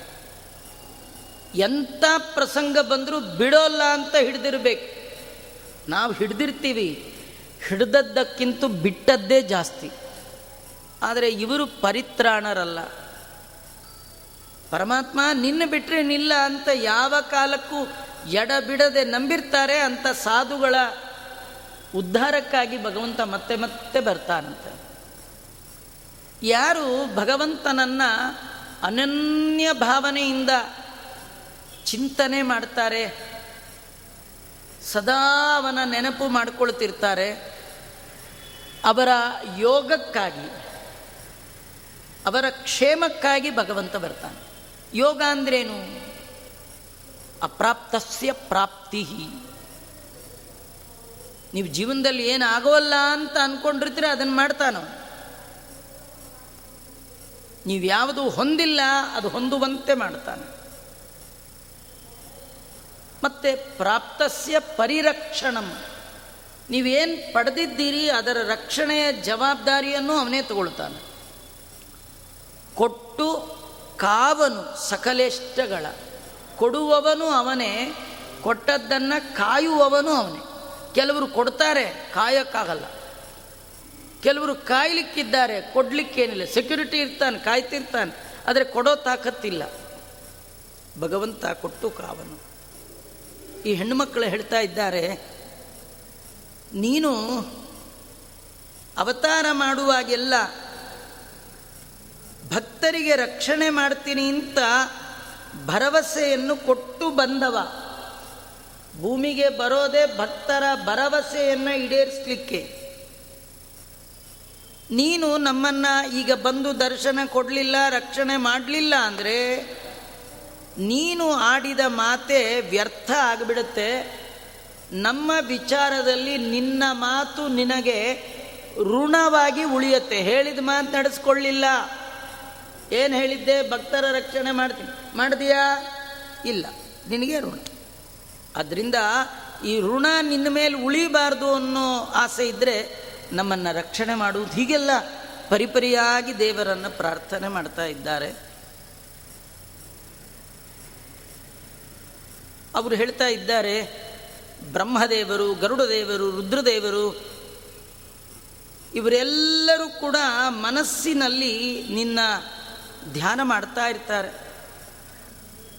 ಎಂಥ ಪ್ರಸಂಗ ಬಂದರೂ ಬಿಡೋಲ್ಲ ಅಂತ ಹಿಡಿದಿರ್ಬೇಕು. ನಾವು ಹಿಡ್ದಿರ್ತೀವಿ. ಹಿಡ್ದದ್ದಕ್ಕಿಂತ ಬಿಟ್ಟದ್ದೇ ಜಾಸ್ತಿ. ಆದರೆ ಇವರು ಪರಿತ್ರಾಣರಲ್ಲ. ಪರಮಾತ್ಮ ನಿನ್ನ ಬಿಟ್ಟರೆ ನಿಲ್ಲ ಅಂತ ಯಾವ ಕಾಲಕ್ಕೂ ಎಡ ಬಿಡದೆ ನಂಬಿರ್ತಾರೆ ಅಂತ ಸಾಧುಗಳ ಉದ್ಧಾರಕ್ಕಾಗಿ ಭಗವಂತ ಮತ್ತೆ ಮತ್ತೆ ಬರ್ತಾನಂತೆ. ಯಾರು ಭಗವಂತನನ್ನು ಅನನ್ಯ ಭಾವನೆಯಿಂದ ಚಿಂತನೆ ಮಾಡ್ತಾರೆ? ಸದಾ ಅವನ ನೆನಪು ಮಾಡಿಕೊಳ್ತಿರ್ತಾರೆ ಅವರ ಯೋಗಕ್ಕಾಗಿ, ಅವರ ಕ್ಷೇಮಕ್ಕಾಗಿ ಭಗವಂತ ಬರ್ತಾನೆ. ಯೋಗ ಅಂದ್ರೇನು? ಅಪ್ರಾಪ್ತಸ್ಯ ಪ್ರಾಪ್ತಿ ನೀವು ಜೀವನದಲ್ಲಿ ಏನು ಆಗೋಲ್ಲ ಅಂತ ಅಂದ್ಕೊಂಡಿರ್ತೀರ ಅದನ್ನು ಮಾಡ್ತಾನೋ ನೀವು ಯಾವುದು ಹೊಂದಿಲ್ಲ, ಅದು ಹೊಂದುವಂತೆ ಮಾಡ್ತಾನೆ. ಮತ್ತು ಪ್ರಾಪ್ತಸ್ಯ ಪರಿರಕ್ಷಣಂ. ನೀವೇನು ಪಡೆದಿದ್ದೀರಿ ಅದರ ರಕ್ಷಣೆಯ ಜವಾಬ್ದಾರಿಯನ್ನು ಅವನೇ ತಗೊಳ್ತಾನೆ ಕೊಟ್ಟು ಕಾವನು ಸಕಲೇಷ್ಟಗಳ. ಕೊಡುವವನು ಅವನೇ, ಕೊಟ್ಟದ್ದನ್ನು ಕಾಯುವವನು ಅವನೇ. ಕೆಲವರು ಕೊಡ್ತಾರೆ, ಕಾಯೋಕ್ಕಾಗಲ್ಲ. ಕೆಲವರು ಕಾಯ್ಲಿಕ್ಕಿದ್ದಾರೆ, ಕೊಡ್ಲಿಕ್ಕೇನಿಲ್ಲ. ಸೆಕ್ಯೂರಿಟಿ ಇರ್ತಾನೆ, ಕಾಯ್ತಿರ್ತಾನೆ. ಆದರೆ ಕೊಡೋ ತಾಕತ್ತಿಲ್ಲ. ಭಗವಂತ ಕೊಟ್ಟು ಕಾವನು. ಈ ಹೆಣ್ಣುಮಕ್ಕಳು ಹೇಳ್ತಾ ಇದ್ದಾರೆ, ನೀನು ಅವತಾರ ಮಾಡುವಾಗೆಲ್ಲ ಭಕ್ತರಿಗೆ ರಕ್ಷಣೆ ಮಾಡ್ತೀನಿ ಅಂತ ಭರವಸೆಯನ್ನು ಕೊಟ್ಟು ಬಂದವ. ಭೂಮಿಗೆ ಬರೋದೇ ಭಕ್ತರ ಭರವಸೆಯನ್ನು ಈಡೇರಿಸಲಿಕ್ಕೆ. ನೀನು ನಮ್ಮನ್ನ ಈಗ ಬಂದು ದರ್ಶನ ಕೊಡಲಿಲ್ಲ, ರಕ್ಷಣೆ ಮಾಡಲಿಲ್ಲ ಅಂದರೆ ನೀನು ಆಡಿದ ಮಾತೆ ವ್ಯರ್ಥ ಆಗಿಬಿಡುತ್ತೆ. ನಮ್ಮ ವಿಚಾರದಲ್ಲಿ ನಿನ್ನ ಮಾತು ನಿನಗೆ ಋಣವಾಗಿ ಉಳಿಯುತ್ತೆ. ಹೇಳಿದ ಮಾತು ನಡೆಸ್ಕೊಳ್ಳಿಲ್ಲ. ಏನು ಹೇಳಿದ್ದೆ? ಭಕ್ತರ ರಕ್ಷಣೆ ಮಾಡ್ತೀನಿ ಮಾಡಿದೆಯಾ ಇಲ್ಲ, ನಿನಗೆ ಋಣ. ಅದರಿಂದ ಈ ಋಣ ನಿನ್ನ ಮೇಲೆ ಉಳಿಬಾರ್ದು ಅನ್ನೋ ಆಸೆ ಇದ್ದರೆ ನಮ್ಮನ್ನು ರಕ್ಷಣೆ ಮಾಡುವುದು ಹೀಗೆಲ್ಲ ಪರಿಪರಿಯಾಗಿ ದೇವರನ್ನು ಪ್ರಾರ್ಥನೆ ಮಾಡ್ತಾ ಇದ್ದಾರೆ. ಅವರು ಹೇಳ್ತಾ ಇದ್ದಾರೆ, ಬ್ರಹ್ಮದೇವರು, ಗರುಡದೇವರು, ರುದ್ರದೇವರು, ಇವರೆಲ್ಲರೂ ಕೂಡ ಮನಸ್ಸಿನಲ್ಲಿ ನಿನ್ನ ಧ್ಯಾನ ಮಾಡ್ತಾ ಇರ್ತಾರೆ.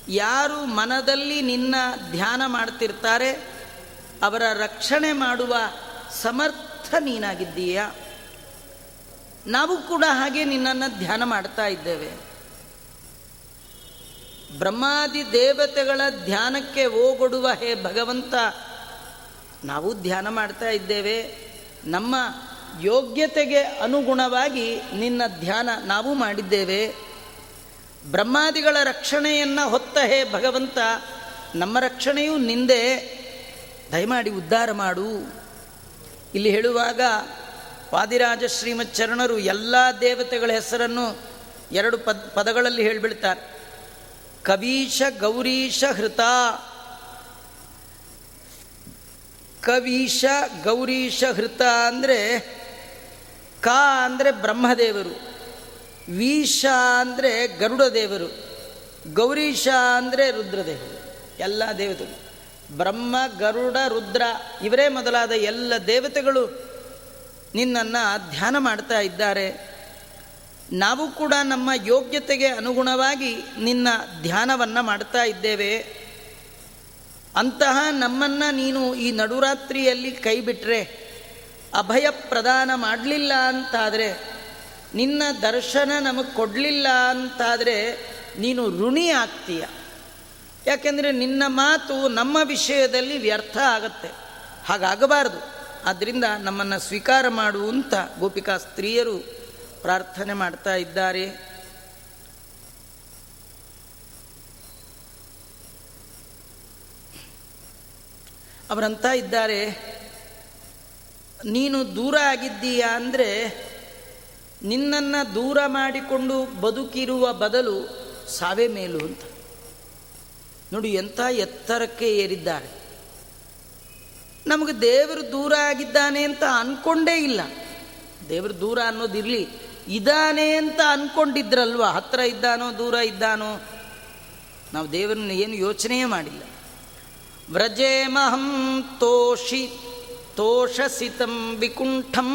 ಯಾರು ಮನದಲ್ಲಿ ನಿನ್ನ ಧ್ಯಾನ ಮಾಡ್ತಿರ್ತಾರೆ, ಅವರ ರಕ್ಷಣೆ ಮಾಡುವ ಸಮರ್ಥ ನೀನಾಗಿದ್ದೀಯಾ? ನಾವು ಕೂಡ ಹಾಗೆ ನಿನ್ನನ್ನು ಧ್ಯಾನ ಮಾಡ್ತಾ ಇದ್ದೇವೆ. ಬ್ರಹ್ಮಾದಿ ದೇವತೆಗಳ ಧ್ಯಾನಕ್ಕೆ ಓಗೊಡುವ ಹೇ ಭಗವಂತ, ನಾವು ಧ್ಯಾನ ಮಾಡ್ತಾ ಇದ್ದೇವೆ. ನಮ್ಮ ಯೋಗ್ಯತೆಗೆ ಅನುಗುಣವಾಗಿ ನಿನ್ನ ಧ್ಯಾನ ನಾವು ಮಾಡಿದ್ದೇವೆ. ಬ್ರಹ್ಮಾದಿಗಳ ರಕ್ಷಣೆಯನ್ನು ಹೊತ್ತ ಹೇ ಭಗವಂತ, ನಮ್ಮ ರಕ್ಷಣೆಯೂ ನಿಂದೆ. ದಯಮಾಡಿ ಉದ್ಧಾರ ಮಾಡು. ಇಲ್ಲಿ ಹೇಳುವಾಗ ವಾದಿರಾಜ ಶ್ರೀಮಚ್ಚರಣರು ಎಲ್ಲ ದೇವತೆಗಳ ಹೆಸರನ್ನು ಎರಡು ಪದ, ಪದಗಳಲ್ಲಿ ಹೇಳಿಬಿಡ್ತಾರೆ. ಕವೀಶ ಗೌರೀಶ ಹೃತ. ಕವೀಶ ಗೌರೀಶ ಹೃತ ಅಂದರೆ ಕ ಅಂದರೆ ಬ್ರಹ್ಮದೇವರು ವೀಶ ಅಂದರೆ ಗರುಡ ದೇವರು ಗೌರೀಶ ಅಂದರೆ ರುದ್ರದೇವರು, ಎಲ್ಲ ದೇವತೆಗಳು. ಬ್ರಹ್ಮ, ಗರುಡ, ರುದ್ರ ಇವರೇ ಮೊದಲಾದ ಎಲ್ಲ ದೇವತೆಗಳು ನಿನ್ನನ್ನು ಧ್ಯಾನ ಮಾಡ್ತಾ ಇದ್ದಾರೆ. ನಾವು ಕೂಡ ನಮ್ಮ ಯೋಗ್ಯತೆಗೆ ಅನುಗುಣವಾಗಿ ನಿನ್ನ ಧ್ಯಾನವನ್ನು ಮಾಡ್ತಾ ಇದ್ದೇವೆ. ಅಂತಹ ನಮ್ಮನ್ನು ನೀನು ಈ ನಡುರಾತ್ರಿಯಲ್ಲಿ ಕೈ ಬಿಟ್ಟರೆ ಅಭಯ ಪ್ರದಾನ ಮಾಡಲಿಲ್ಲ ಅಂತಾದರೆ, ನಿನ್ನ ದರ್ಶನ ನಮಗೆ ಕೊಡಲಿಲ್ಲ ಅಂತಾದರೆ ನೀನು ಋಣಿ ಆಗ್ತೀಯ. ಯಾಕೆಂದರೆ ನಿನ್ನ ಮಾತು ನಮ್ಮ ವಿಷಯದಲ್ಲಿ ವ್ಯರ್ಥ ಆಗತ್ತೆ. ಹಾಗಾಗಬಾರದು. ಆದ್ದರಿಂದ ನಮ್ಮನ್ನು ಸ್ವೀಕಾರ ಮಾಡುವಂಥ ಗೋಪಿಕಾ ಸ್ತ್ರೀಯರು ಪ್ರಾರ್ಥನೆ ಮಾಡ್ತಾ ಇದ್ದಾರೆ. ಅವರಂತ ಇದ್ದಾರೆ, ನೀನು ದೂರ ಆಗಿದ್ದೀಯಾ ಅಂದರೆ ನಿನ್ನನ್ನು ದೂರ ಮಾಡಿಕೊಂಡು ಬದುಕಿರುವ ಬದಲು ಸಾವೇ ಮೇಲು ಅಂತ. ನೋಡಿ ಎಂಥ ಎತ್ತರಕ್ಕೆ ಏರಿದ್ದಾರೆ. ನಮಗೆ ದೇವರು ದೂರ ಆಗಿದ್ದಾನೆ ಅಂತ ಅಂದ್ಕೊಂಡೇ ಇಲ್ಲ. ದೇವರು ದೂರ ಅನ್ನೋದಿರಲಿ. ಇದ್ದಾನೆ ಅಂತ ಅಂದ್ಕೊಂಡಿದ್ರಲ್ವ ಹತ್ರ ಇದ್ದಾನೋ, ದೂರ ಇದ್ದಾನೋ? ನಾವು ದೇವರನ್ನ ಏನು ಯೋಚನೆಯೇ ಮಾಡಿಲ್ಲ. ವ್ರಜೇಮಹಂ ತೋಷಿ, ತೋಷಸಿತಂ ವಿಕುಂಠಂ,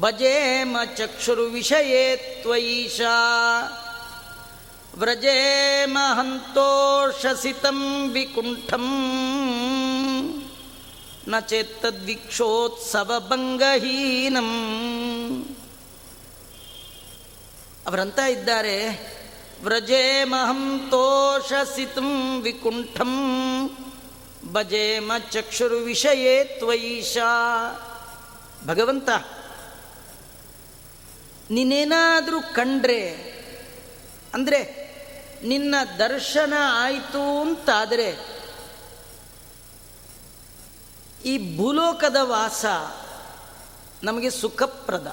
ಭಜೇಮ ಚಕ್ಷುರ್ವಿಷಯೇ ತ್ವೈಷಾ ವ್ರಜೇಮಹಂತೋಷಸಿತಂ ವಿಕುಂಠಂ, ನ ಚೇತ್ತದ್ವಿಕ್ಷೋತ್ಸವಭಂಗಹೀನಂ ಅವರಂತ ಇದ್ದಾರೆ. ವ್ರಜೇಮಹಂ ತೋಷಸಿತಂ ವಿಕುಂಠಂ. ಭಜೇಮ ಚಕ್ಷುರ್ವಿಷಯೇ ತ್ವಯಿಷಾ ಭಗವಂತ ನೀನೇನಾದರೂ ಕಂಡ್ರೆ, ಅಂದರೆ ನಿನ್ನ ದರ್ಶನ ಆಯಿತು ಅಂತಾದರೆ, ಈ ಭೂಲೋಕದ ವಾಸ ನಮಗೆ ಸುಖಪ್ರದ.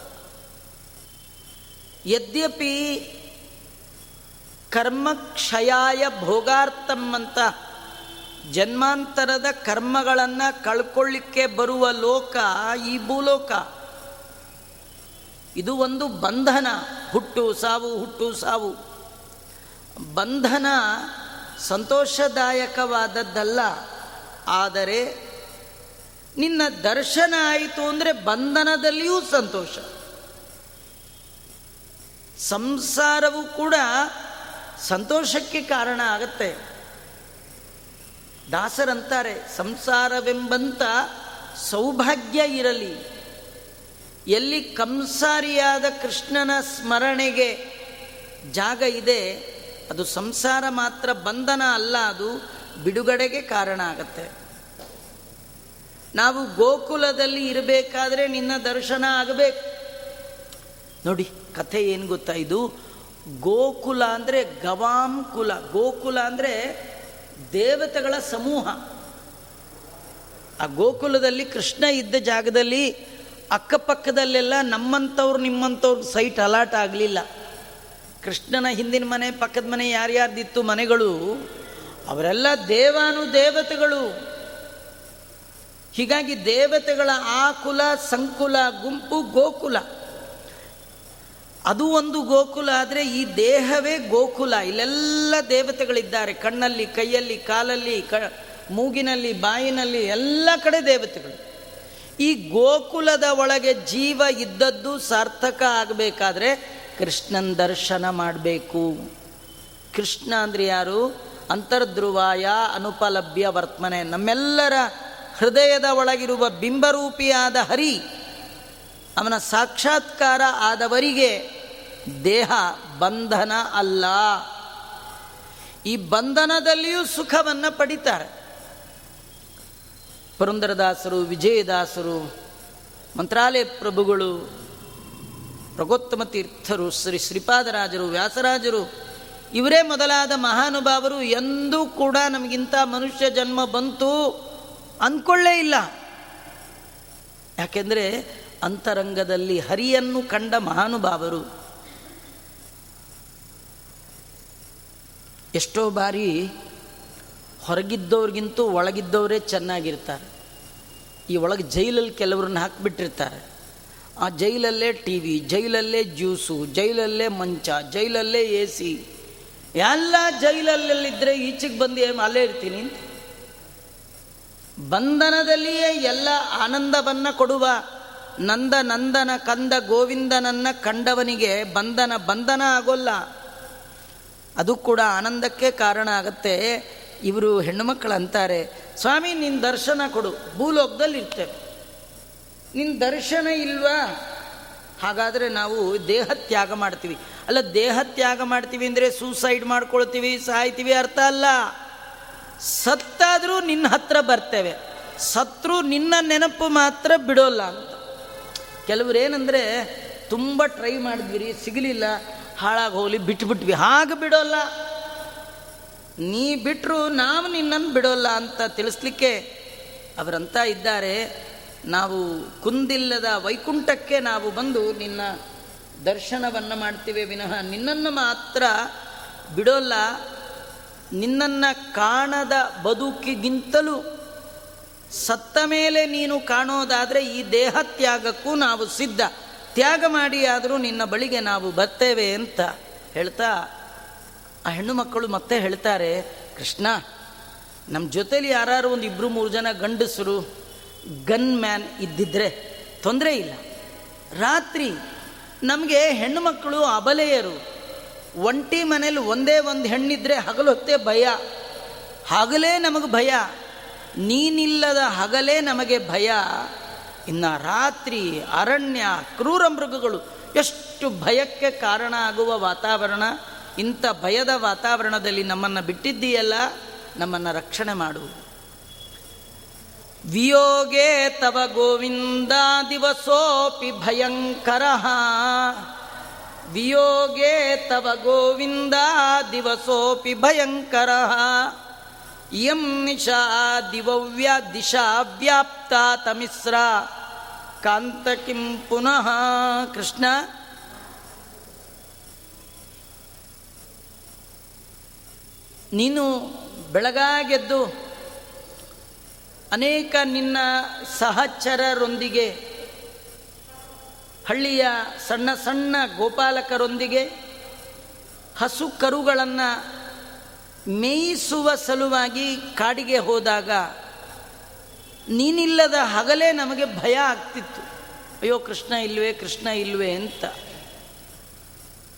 ಯದ್ಯಪಿ ಕರ್ಮಕ್ಷಯಾಯ ಭೋಗಾರ್ಥಂ ಅಂತ ಜನ್ಮಾಂತರದ ಕರ್ಮಗಳನ್ನು ಕಳ್ಕೊಳ್ಳಿಕ್ಕೆ ಬರುವ ಲೋಕ ಈ ಭೂಲೋಕ. ಇದು ಒಂದು ಬಂಧನ, ಹುಟ್ಟು, ಸಾವು ಹುಟ್ಟು, ಸಾವು. ಬಂಧನ ಸಂತೋಷದಾಯಕವಾದದ್ದಲ್ಲ, ಆದರೆ ನಿನ್ನ ದರ್ಶನ ಆಯಿತು ಅಂದರೆ ಬಂಧನದಲ್ಲಿಯೂ ಸಂತೋಷ. ಸಂಸಾರವು ಕೂಡ ಸಂತೋಷಕ್ಕೆ ಕಾರಣ ಆಗತ್ತೆ. ದಾಸರಂತಾರೆ, ಸಂಸಾರವೆಂಬಂತ ಸೌಭಾಗ್ಯ ಇರಲಿ. ಎಲ್ಲಿ ಕಂಸಾರಿಯಾದ ಕೃಷ್ಣನ ಸ್ಮರಣೆಗೆ ಜಾಗ ಇದೆ, ಅದು ಸಂಸಾರ ಮಾತ್ರ ಬಂಧನ ಅಲ್ಲ, ಅದು ಬಿಡುಗಡೆಗೆ ಕಾರಣ ಆಗತ್ತೆ. ನಾವು ಗೋಕುಲದಲ್ಲಿ ಇರಬೇಕಾದ್ರೆ ನಿನ್ನ ದರ್ಶನ ಆಗಬೇಕು. ನೋಡಿ, ಕಥೆ ಏನು ಗೊತ್ತಾ ಇದು? ಗೋಕುಲ ಅಂದರೆ ಗವಾಂ ಕುಲ. ಗೋಕುಲ ಅಂದರೆ ದೇವತೆಗಳ ಸಮೂಹ. ಆ ಗೋಕುಲದಲ್ಲಿ ಕೃಷ್ಣ ಇದ್ದ ಜಾಗದಲ್ಲಿ ಅಕ್ಕಪಕ್ಕದಲ್ಲೆಲ್ಲ ನಮ್ಮಂಥವ್ರು ನಿಮ್ಮಂಥವ್ರು ಸೈಟ್ ಅಲಾಟ್ ಆಗಲಿಲ್ಲ. ಕೃಷ್ಣನ ಹಿಂದಿನ ಮನೆ, ಪಕ್ಕದ ಮನೆ ಯಾರ್ಯಾರ್ದಿತ್ತು ಮನೆಗಳು, ಅವರೆಲ್ಲ ದೇವಾನು ದೇವತೆಗಳು. ಹೀಗಾಗಿ ದೇವತೆಗಳ ಆ ಕುಲ ಸಂಕುಲ, ಗುಂಪು, ಗೋಕುಲ. ಅದು ಒಂದು ಗೋಕುಲ ಆದರೆ ಈ ದೇಹವೇ ಗೋಕುಲ. ಇಲ್ಲೆಲ್ಲ ದೇವತೆಗಳಿದ್ದಾರೆ. ಕಣ್ಣಲ್ಲಿ, ಕೈಯಲ್ಲಿ, ಕಾಲಲ್ಲಿ, ಕ, ಮೂಗಿನಲ್ಲಿ, ಬಾಯಿನಲ್ಲಿ ಎಲ್ಲ ಕಡೆ ದೇವತೆಗಳು. ಈ ಗೋಕುಲದ ಒಳಗೆ ಜೀವ ಇದ್ದದ್ದು ಸಾರ್ಥಕ ಆಗಬೇಕಾದ್ರೆ ಕೃಷ್ಣನ ದರ್ಶನ ಮಾಡಬೇಕು. ಕೃಷ್ಣ ಅಂದರೆ ಯಾರು? ಅಂತರ್ಧ್ರುವಾಯ ಅನುಪಲಭ್ಯ ವರ್ತಮನೆ. ನಮ್ಮೆಲ್ಲರ ಹೃದಯದ ಒಳಗಿರುವ ಬಿಂಬರೂಪಿಯಾದ ಹರಿ, ಅವನ ಸಾಕ್ಷಾತ್ಕಾರ ಆದವರಿಗೆ ದೇಹ ಬಂಧನ ಅಲ್ಲ. ಈ ಬಂಧನದಲ್ಲಿಯೂ ಸುಖವನ್ನು ಪಡಿತಾರೆ. ಪುರಂದರದಾಸರು, ವಿಜಯದಾಸರು, ಮಂತ್ರಾಲಯ ಪ್ರಭುಗಳು ಪ್ರಗೋತ್ತಮ ತೀರ್ಥರು, ಶ್ರೀ ಶ್ರೀಪಾದರಾಜರು, ವ್ಯಾಸರಾಜರು, ಇವರೇ ಮೊದಲಾದ ಮಹಾನುಭಾವರು ಎಂದೂ ಕೂಡ ನಮಗಿಂತ ಮನುಷ್ಯ ಜನ್ಮ ಬಂತು ಅಂದ್ಕೊಳ್ಳೇ ಇಲ್ಲ. ಯಾಕೆಂದರೆ ಅಂತರಂಗದಲ್ಲಿ ಹರಿಯನ್ನು ಕಂಡ ಮಹಾನುಭಾವರು ಎಷ್ಟೋ ಬಾರಿ ಹೊರಗಿದ್ದವ್ರಿಗಿಂತೂ ಒಳಗಿದ್ದವರೇ ಚೆನ್ನಾಗಿರ್ತಾರೆ. ಈ ಒಳಗೆ ಜೈಲಲ್ಲಿ ಕೆಲವ್ರನ್ನ ಹಾಕಿಬಿಟ್ಟಿರ್ತಾರೆ. ಆ ಜೈಲಲ್ಲೇ ಟಿ ವಿ, ಜೈಲಲ್ಲೇ ಜ್ಯೂಸು, ಜೈಲಲ್ಲೇ ಮಂಚ, ಜೈಲಲ್ಲೇ ಎ ಸಿ. ಎಲ್ಲ ಜೈಲಲ್ಲಿದ್ದರೆ ಈಚೆಗೆ ಬಂದು ಅಲ್ಲೇ ಇರ್ತೀನಿ ಬಂಧನದಲ್ಲಿಯೇ ಎಲ್ಲ ಆನಂದವನ್ನು ಕೊಡುವ ನಂದ ನಂದನ ಕಂದ ಗೋವಿಂದನನ್ನ ಕಂಡವನಿಗೆ ಬಂಧನ ಬಂಧನ ಆಗೋಲ್ಲ. ಅದು ಕೂಡ ಆನಂದಕ್ಕೆ ಕಾರಣ ಆಗತ್ತೆ. ಇವರು ಹೆಣ್ಣುಮಕ್ಕಳು ಅಂತಾರೆ ಸ್ವಾಮಿ ನಿನ್ನ ದರ್ಶನ ಕೊಡು. ಭೂಲೋಕದಲ್ಲಿ ಇರ್ತೇವೆ ನಿನ್ನ ದರ್ಶನ ಇಲ್ವಾ? ಹಾಗಾದರೆ ನಾವು ದೇಹ ತ್ಯಾಗ ಮಾಡ್ತೀವಿ. ಅಲ್ಲ ದೇಹ ತ್ಯಾಗ ಮಾಡ್ತೀವಿ ಅಂದರೆ ಸೂಸೈಡ್ ಮಾಡ್ಕೊಳ್ತೀವಿ, ಸಾಯ್ತೀವಿ, ಅರ್ಥ ಅಲ್ಲ. ಸತ್ತಾದರೂ ನಿನ್ನ ಹತ್ರ ಬರ್ತೇವೆ. ಸತ್ರು ನಿನ್ನ ನೆನಪು ಮಾತ್ರ ಬಿಡೋಲ್ಲ ಅಂತ. ಕೆಲವ್ರು ಏನಂದರೆ, ತುಂಬ ಟ್ರೈ ಮಾಡಿದ್ವಿ ಸಿಗಲಿಲ್ಲ. ಹಾಳಾಗಿ ಹೋಗಲಿ, ಬಿಟ್ಬಿಟ್ವಿ. ಹಾಗೆ ಬಿಡೋಲ್ಲ. ನೀ ಬಿಟ್ಟರು ನಾವು ನಿನ್ನನ್ನು ಬಿಡೋಲ್ಲ ಅಂತ ತಿಳಿಸ್ಲಿಕ್ಕೆ ಅವರಂತ ಇದ್ದಾರೆ. ನಾವು ಕುಂದಿಲ್ಲದ ವೈಕುಂಠಕ್ಕೆ ನಾವು ಬಂದು ನಿನ್ನ ದರ್ಶನವನ್ನು ಮಾಡ್ತೀವಿ ವಿನಃ ನಿನ್ನನ್ನು ಮಾತ್ರ ಬಿಡೋಲ್ಲ. ನಿನ್ನನ್ನು ಕಾಣದ ಬದುಕಿಗಿಂತಲೂ ಸತ್ತ ಮೇಲೆ ನೀನು ಕಾಣೋದಾದರೆ ಈ ದೇಹ ತ್ಯಾಗಕ್ಕೂ ನಾವು ಸಿದ್ಧ. ತ್ಯಾಗ ಮಾಡಿ ಆದರೂ ನಿನ್ನ ಬಳಿಗೆ ನಾವು ಬರ್ತೇವೆ ಅಂತ ಹೇಳ್ತಾ ಆ ಹೆಣ್ಣು ಮಕ್ಕಳು ಮತ್ತೆ ಹೇಳ್ತಾರೆ, ಕೃಷ್ಣ ನಮ್ಮ ಜೊತೇಲಿ ಯಾರು ಒಂದು ಇಬ್ಬರು ಮೂರು ಜನ ಗಂಡಸರು, ಗನ್ ಮ್ಯಾನ್ ಇದ್ದಿದ್ರೆ ತೊಂದರೆ ಇಲ್ಲ. ರಾತ್ರಿ ನಮಗೆ ಹೆಣ್ಣು ಮಕ್ಕಳು, ಅಬಲೆಯರು, ಒಂಟಿ ಮನೇಲಿ ಒಂದೇ ಒಂದು ಹೆಣ್ಣಿದ್ರೆ ಹಗಲು ಹೊತ್ತೆ ಭಯ. ಹಗಲೇ ನಮಗೆ ಭಯ. ನೀನಿಲ್ಲದ ಹಗಲೇ ನಮಗೆ ಭಯ. ಇನ್ನು ರಾತ್ರಿ ಅರಣ್ಯ ಕ್ರೂರ ಮೃಗಗಳು ಎಷ್ಟು ಭಯಕ್ಕೆ ಕಾರಣ ಆಗುವ ವಾತಾವರಣ, ಇಂಥ ಭಯದ ವಾತಾವರಣದಲ್ಲಿ ನಮ್ಮನ್ನು ಬಿಟ್ಟಿದ್ದೀಯಲ್ಲ, ನಮ್ಮನ್ನು ರಕ್ಷಣೆ ಮಾಡು. ವಿಯೋಗೇ ತವ ಗೋವಿಂದ ದಿವಸೋಪಿ ಭಯಂಕರ. ವಿಯೋಗೇ ತವ ಗೋವಿಂದ ದಿವಸೋಪಿ ಭಯಂಕರ. ಇಯಂ ನಿಶಾ ದಿವವ್ಯ ದಿಶಾ ವ್ಯಾಪ್ತ ತಮಿಸ್ರ ಕಾಂತ ಕಿಂ ಪುನಃ ಕೃಷ್ಣ. ನೀನು ಬೆಳಗಾಗೆದ್ದು ಅನೇಕ ನಿನ್ನ ಸಹಚರರೊಂದಿಗೆ, ಹಳ್ಳಿಯ ಸಣ್ಣ ಸಣ್ಣ ಗೋಪಾಲಕರೊಂದಿಗೆ ಹಸು ಕರುಗಳನ್ನು ಮೇಯಿಸುವ ಸಲುವಾಗಿ ಕಾಡಿಗೆ ಹೋದಾಗ ನೀನಿಲ್ಲದ ಹಗಲೇ ನಮಗೆ ಭಯ ಆಗ್ತಿತ್ತು. ಅಯ್ಯೋ, ಕೃಷ್ಣ ಇಲ್ವೇ ಕೃಷ್ಣ ಇಲ್ವೇ ಅಂತ.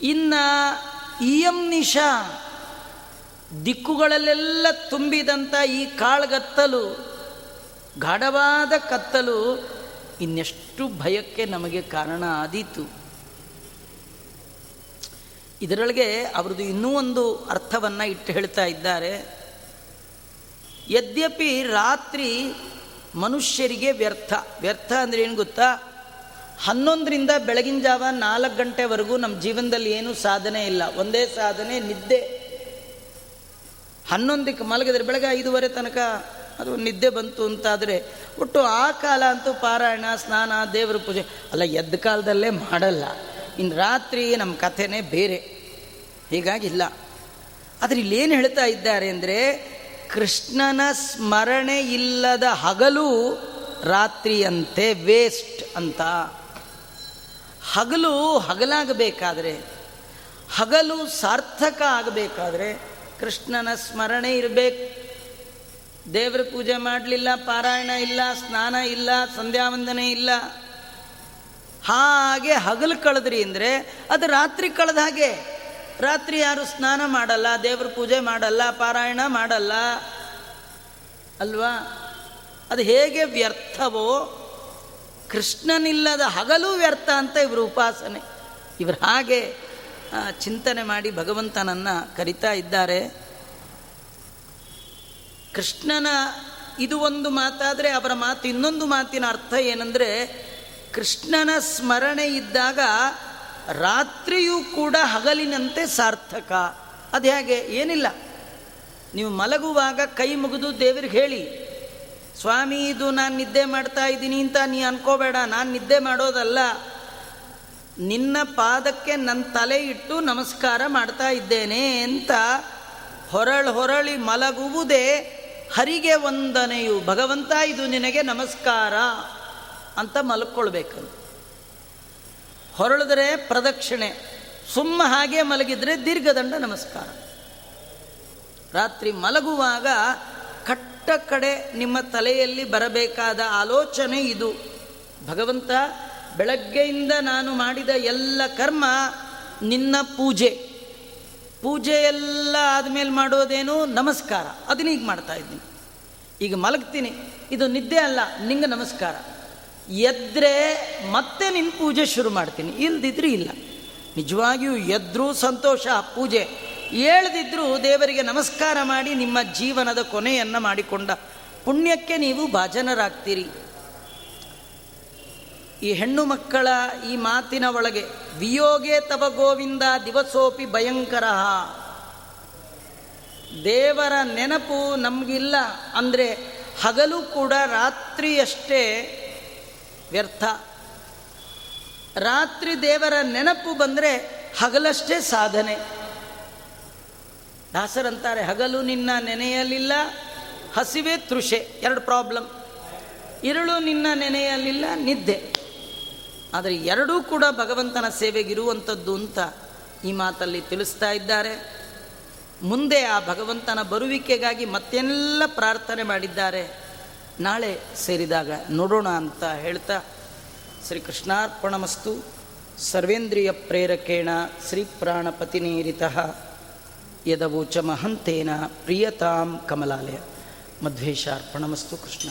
ಇನ್ನು ಇಯಂ ನಿಶಾ ದಿಕ್ಕುಗಳಲ್ಲೆಲ್ಲ ತುಂಬಿದಂಥ ಈ ಕಾಳ್ಗತ್ತಲು, ಗಾಢವಾದ ಕತ್ತಲು ಇನ್ನೆಷ್ಟು ಭಯಕ್ಕೆ ನಮಗೆ ಕಾರಣ ಆದೀತು. ಇದರೊಳಗೆ ಅವ್ರದ್ದು ಇನ್ನೂ ಒಂದು ಅರ್ಥವನ್ನು ಇಟ್ಟು ಹೇಳ್ತಾ ಇದ್ದಾರೆ. ಯದ್ಯಪಿ ರಾತ್ರಿ ಮನುಷ್ಯರಿಗೆ ವ್ಯರ್ಥ. ವ್ಯರ್ಥ ಅಂದರೆ ಏನು ಗೊತ್ತಾ? ಹನ್ನೊಂದರಿಂದ ಬೆಳಗಿನ ಜಾವ ನಾಲ್ಕು ಗಂಟೆವರೆಗೂ ನಮ್ಮ ಜೀವನದಲ್ಲಿ ಏನೂ ಸಾಧನೆ ಇಲ್ಲ. ಒಂದೇ ಸಾಧನೆ, ನಿದ್ದೆ. ಹನ್ನೊಂದಕ್ಕೆ ಮಲಗಿದ್ರೆ ಬೆಳಗ್ಗೆ ಐದುವರೆ ತನಕ ಅದು ನಿದ್ದೆ ಬಂತು ಅಂತಾದರೆ ಒಟ್ಟು ಆ ಕಾಲ ಅಂತೂ ಪಾರಾಯಣ, ಸ್ನಾನ, ದೇವರ ಪೂಜೆ ಅಲ್ಲ, ಎದ್ದ ಕಾಲದಲ್ಲೇ ಮಾಡಲ್ಲ. ಇನ್ನು ರಾತ್ರಿ ನಮ್ಮ ಕಥೆನೇ ಬೇರೆ. ಹೀಗಾಗಿಲ್ಲ. ಆದರೆ ಇಲ್ಲೇನು ಹೇಳ್ತಾ ಇದ್ದಾರೆ ಅಂದರೆ, ಕೃಷ್ಣನ ಸ್ಮರಣೆ ಇಲ್ಲದ ಹಗಲು ರಾತ್ರಿಯಂತೆ ವೇಸ್ಟ್ ಅಂತ. ಹಗಲು ಹಗಲಾಗಬೇಕಾದ್ರೆ, ಹಗಲು ಸಾರ್ಥಕ ಆಗಬೇಕಾದ್ರೆ ಕೃಷ್ಣನ ಸ್ಮರಣೆ ಇರಬೇಕು. ದೇವರ ಪೂಜೆ ಮಾಡಲಿಲ್ಲ, ಪಾರಾಯಣ ಇಲ್ಲ, ಸ್ನಾನ ಇಲ್ಲ, ಸಂಧ್ಯಾವಂದನೆ ಇಲ್ಲ. ಹಾಗೆ ಹಗಲು ಕಳೆದ್ರಿ ಅಂದರೆ ಅದು ರಾತ್ರಿ ಕಳೆದ ಹಾಗೆ. ರಾತ್ರಿ ಯಾರು ಸ್ನಾನ ಮಾಡಲ್ಲ, ದೇವ್ರ ಪೂಜೆ ಮಾಡಲ್ಲ, ಪಾರಾಯಣ ಮಾಡಲ್ಲ. ಅಲ್ವಾ? ಅದು ಹೇಗೆ ವ್ಯರ್ಥವೋ? ಕೃಷ್ಣನಿಲ್ಲದ ಹಗಲು ವ್ಯರ್ಥ ಅಂತ ಇವರು ಉಪಾಸನೆ. ಇವರು ಹಾಗೆ ಚಿಂತನೆ ಮಾಡಿ ಭಗವಂತನನ್ನು ಕರಿತಾ ಇದ್ದಾರೆ. ಕೃಷ್ಣನ ಇದು ಒಂದು ಮಾತಾದರೆ ಅವರ ಮಾತು ಇನ್ನೊಂದು ಮಾತಿನ ಅರ್ಥ ಏನಂದರೆ ಕೃಷ್ಣನ ಸ್ಮರಣೆ ಇದ್ದಾಗ ರಾತ್ರಿಯೂ ಕೂಡ ಹಗಲಿನಂತೆ ಸಾರ್ಥಕ. ಅದು ಹೇಗೆ? ಏನಿಲ್ಲ. ನೀವು ಮಲಗುವಾಗ ಕೈ ಮುಗಿದು ದೇವರಿಗೆ ಹೇಳಿ, ಸ್ವಾಮಿ, ಇದು ನಾನು ನಿದ್ದೆ ಮಾಡ್ತಾ ಇದ್ದೀನಿ ಅಂತ ನೀ ಅನ್ಕೋಬೇಡ, ನಾನು ನಿದ್ದೆ ಮಾಡೋದಲ್ಲ. ನಿನ್ನ ಪಾದಕ್ಕೆ ನನ್ನ ತಲೆ ಇಟ್ಟು ನಮಸ್ಕಾರ ಮಾಡ್ತಾ ಇದ್ದೇನೆ ಅಂತ ಹೊರಳು ಹೊರಳಿ ಮಲಗುವುದೇ ಹರಿಗೆ ವಂದನೆಯು. ಭಗವಂತ, ಇದು ನಿನಗೆ ನಮಸ್ಕಾರ. ಅಂತ ಮಲ್ಕೊಳ್ಬೇಕು ಹೊರಳಿದ್ರೆ ಪ್ರದಕ್ಷಿಣೆ, ಸುಮ್ಮ ಹಾಗೆ ಮಲಗಿದ್ರೆ ದೀರ್ಘದಂಡ ನಮಸ್ಕಾರ. ರಾತ್ರಿ ಮಲಗುವಾಗ ಕಟ್ಟ ಕಡೆ ನಿಮ್ಮ ತಲೆಯಲ್ಲಿ ಬರಬೇಕಾದ ಆಲೋಚನೆ ಇದು. ಭಗವಂತ, ಬೆಳಗ್ಗೆಯಿಂದ ನಾನು ಮಾಡಿದ ಎಲ್ಲ ಕರ್ಮ ನಿನ್ನ ಪೂಜೆ. ಪೂಜೆ ಎಲ್ಲ ಆದಮೇಲೆ ಮಾಡೋದೇನು ನಮಸ್ಕಾರ. ಅದನ್ನ ಈಗ ಮಾಡ್ತಾ ಇದ್ದೀನಿ. ಈಗ ಮಲಗ್ತೀನಿ. ಇದು ನಿದ್ದೆ ಅಲ್ಲ, ನಿಂಗೆ ನಮಸ್ಕಾರ. ಎದ್ರೆ ಮತ್ತೆ ನಿನ್ನ ಪೂಜೆ ಶುರು ಮಾಡ್ತೀನಿ. ಇಲ್ದಿದ್ರೂ ಇಲ್ಲ. ನಿಜವಾಗಿಯೂ ಎದ್ರೂ ಸಂತೋಷ, ಪೂಜೆ. ಹೇಳ್ದಿದ್ರೂ ದೇವರಿಗೆ ನಮಸ್ಕಾರ ಮಾಡಿ ನಿಮ್ಮ ಜೀವನದ ಕೊನೆಯನ್ನು ಮಾಡಿಕೊಂಡ ಪುಣ್ಯಕ್ಕೆ ನೀವು ಭಾಜನರಾಗ್ತೀರಿ. ಈ ಹೆಣ್ಣು ಮಕ್ಕಳ ಈ ಮಾತಿನ ಒಳಗೆ, ವಿಯೋಗೆ ತವ ಗೋವಿಂದ ದಿವಸೋಪಿ ಭಯಂಕರ ದೇವರ ನೆನಪು ನಮಗಿಲ್ಲ. ಅಂದರೆ ಹಗಲು ಕೂಡ ರಾತ್ರಿಯಷ್ಟೇ ವ್ಯರ್ಥ. ರಾತ್ರಿ ದೇವರ ನೆನಪು ಬಂದರೆ ಹಗಲಷ್ಟೇ ಸಾಧನೆ. ದಾಸರಂತಾರೆ, ಹಗಲು ನಿನ್ನ ನೆನೆಯಲಿಲ್ಲ, ಹಸಿವೆ ತೃಷೆ, ಎರಡು ಪ್ರಾಬ್ಲಮ್ ಇರುಳು ನಿನ್ನ ನೆನೆಯಲಿಲ್ಲ, ನಿದ್ದೆ. ಆದರೆ ಎರಡೂ ಕೂಡ ಭಗವಂತನ ಸೇವೆಗಿರುವಂಥದ್ದು ಅಂತ ಈ ಮಾತಲ್ಲಿ ತಿಳಿಸ್ತಾ ಇದ್ದಾರೆ. ಮುಂದೆ ಆ ಭಗವಂತನ ಬರುವಿಕೆಗಾಗಿ ಮತ್ತೆಲ್ಲ ಪ್ರಾರ್ಥನೆ ಮಾಡಿದ್ದಾರೆ. ನಾಳೆ ಸೇರಿದಾಗ ನೋಡೋಣ ಅಂತ ಹೇಳ್ತಾ ಶ್ರೀ ಕೃಷ್ಣಾರ್ಪಣಮಸ್ತು. ಸರ್ವೇಂದ್ರಿಯ ಪ್ರೇರಕೇಣ ಶ್ರೀ ಪ್ರಾಣಪತಿನೀರಿತ. ಯದವೋಚ ಮಹಂತೇನ ಪ್ರಿಯತಾಂ ಕಮಲಾಲಯ. ಮಧ್ವೇಶಾರ್ಪಣಮಸ್ತು ಕೃಷ್ಣ.